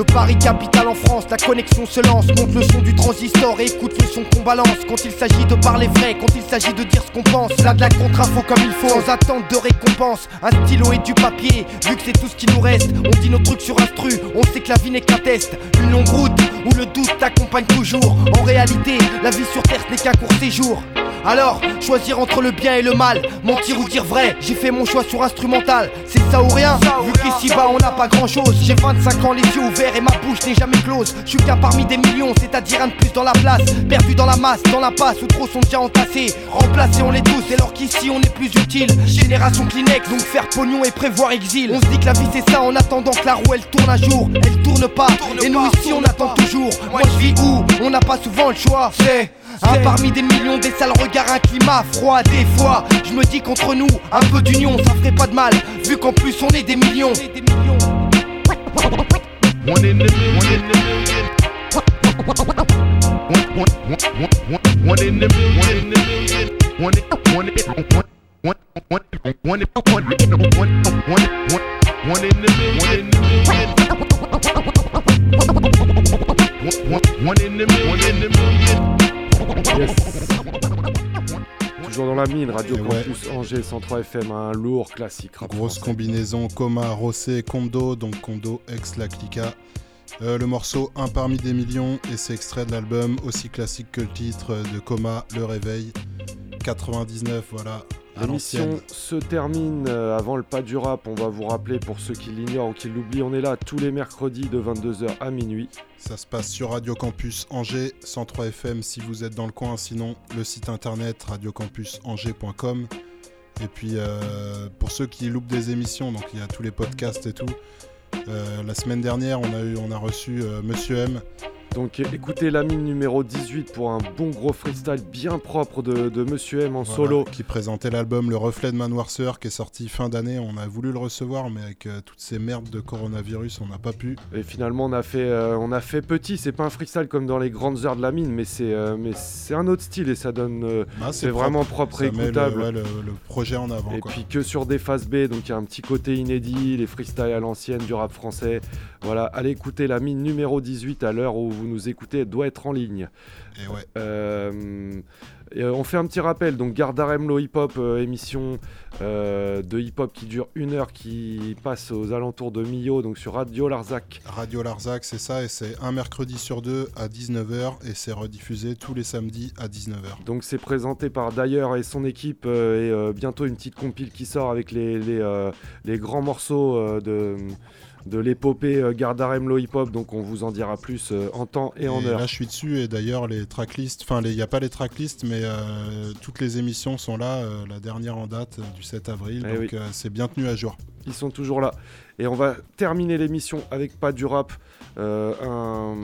De Paris capitale en France, la connexion se lance. Monte le son du transistor écoute le son qu'on balance. Quand il s'agit de parler vrai, quand il s'agit de dire ce qu'on pense. Là de la contre-info comme il faut, sans attente de récompense. Un stylo et du papier, vu que c'est tout ce qui nous reste. On dit nos trucs sur instru, on sait que la vie n'est qu'un test. Une longue route où le doute t'accompagne toujours. En réalité, la vie sur terre n'est qu'un court séjour. Alors, choisir entre le bien et le mal, mentir ou dire vrai, j'ai fait mon choix sur instrumental. C'est ça ou rien, vu qu'ici-bas on n'a pas grand chose. J'ai 25 ans, les yeux ouverts et ma bouche n'est jamais close. Je suis qu'un parmi des millions, c'est-à-dire un de plus dans la place. Perdu dans la masse, dans la passe où trop sont bien entassés. Remplacés, on les tous, alors qu'ici on est plus utile. Génération Kleenex, donc faire pognon et prévoir exil. On se dit que la vie c'est ça en attendant que la roue elle tourne un jour. Elle tourne pas, et nous ici on attend toujours. Moi je vis où On n'a pas souvent le choix. C'est. Un parmi des millions, des sales regards, un climat froid des fois. Je me dis qu'entre nous, un peu d'union, ça ferait pas de mal, vu qu'en plus on est des millions. One in the million. One in the million. One, one, one, one, one in the million. One in the million. One, one, one, one, one, one, one, one, one, one, one, one in the million. One in the million. One, one, one in the million. One in the million. Yes. toujours dans la mine, Radio Campus Angers 103 FM, un lourd classique. Grosse combinaison, Coma, Rossé, Condo, donc Condo, ex La Clica. Euh, le morceau Un parmi des millions et c'est extrait de l'album aussi classique que le titre de Coma, Le Réveil 99 voilà L'émission se termine euh, avant le pas du rap. On va vous rappeler pour ceux qui l'ignorent ou qui l'oublient, on est là tous les mercredis de 22h à minuit. Ça se passe sur Radio Campus Angers, 103 FM si vous êtes dans le coin, sinon le site internet radiocampusangers.com. Et puis euh, pour ceux qui loupent des émissions, donc il y a tous les podcasts et tout. Euh, la semaine dernière, on a, eu, on a reçu Monsieur M donc écoutez la mine numéro 18 pour un bon gros freestyle bien propre de, Monsieur M en solo. Qui présentait l'album Le Reflet de ma qui est sorti fin d'année. On a voulu le recevoir mais avec euh, toutes ces merdes de coronavirus on n'a pas pu. Et finalement on a fait, euh, on a fait petit, c'est pas un freestyle comme dans les grandes heures de la mine mais c'est euh, un autre style et ça donne... Bah, c'est vraiment propre et écoutable. Le, projet en avant. Et puis que sur des phases B, donc il y a un petit côté inédit, les freestyles à l'ancienne du rap français. Voilà, allez écouter la mine numéro 18 à l'heure où nous écoutez, doit être en ligne. Et ouais. Euh, euh, on fait un petit rappel, donc Remlo Hip Hop, euh, émission de hip hop qui dure une heure, qui passe aux alentours de Millau, donc sur Radio Larzac. Radio Larzac, c'est ça, et c'est un mercredi sur deux à 19h, et c'est rediffusé tous les samedis à 19h. Donc c'est présenté par D'ailleurs et son équipe, et bientôt une petite compile qui sort avec les, les grands morceaux de de l'épopée euh, Gardaremlo Hip Hop, donc on vous en dira plus euh, en temps et en heure. Là, je suis dessus, et d'ailleurs, les tracklists, enfin, il n'y a pas les tracklists, mais euh, toutes les émissions sont là, la dernière en date du 7 avril, eh donc c'est bien tenu à jour. Ils sont toujours là. Et on va terminer l'émission avec pas du rap, un,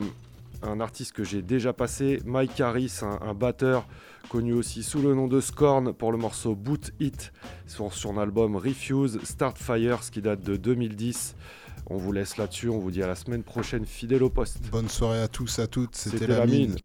artiste que j'ai déjà passé, Mike Harris, un, batteur connu aussi sous le nom de Scorn pour le morceau Boot It sur son album Refuse Start Fire, ce qui date de 2010. On vous laisse là-dessus, on vous dit à la semaine prochaine, fidèle au poste. Bonne soirée à tous, à toutes, c'était la, mine.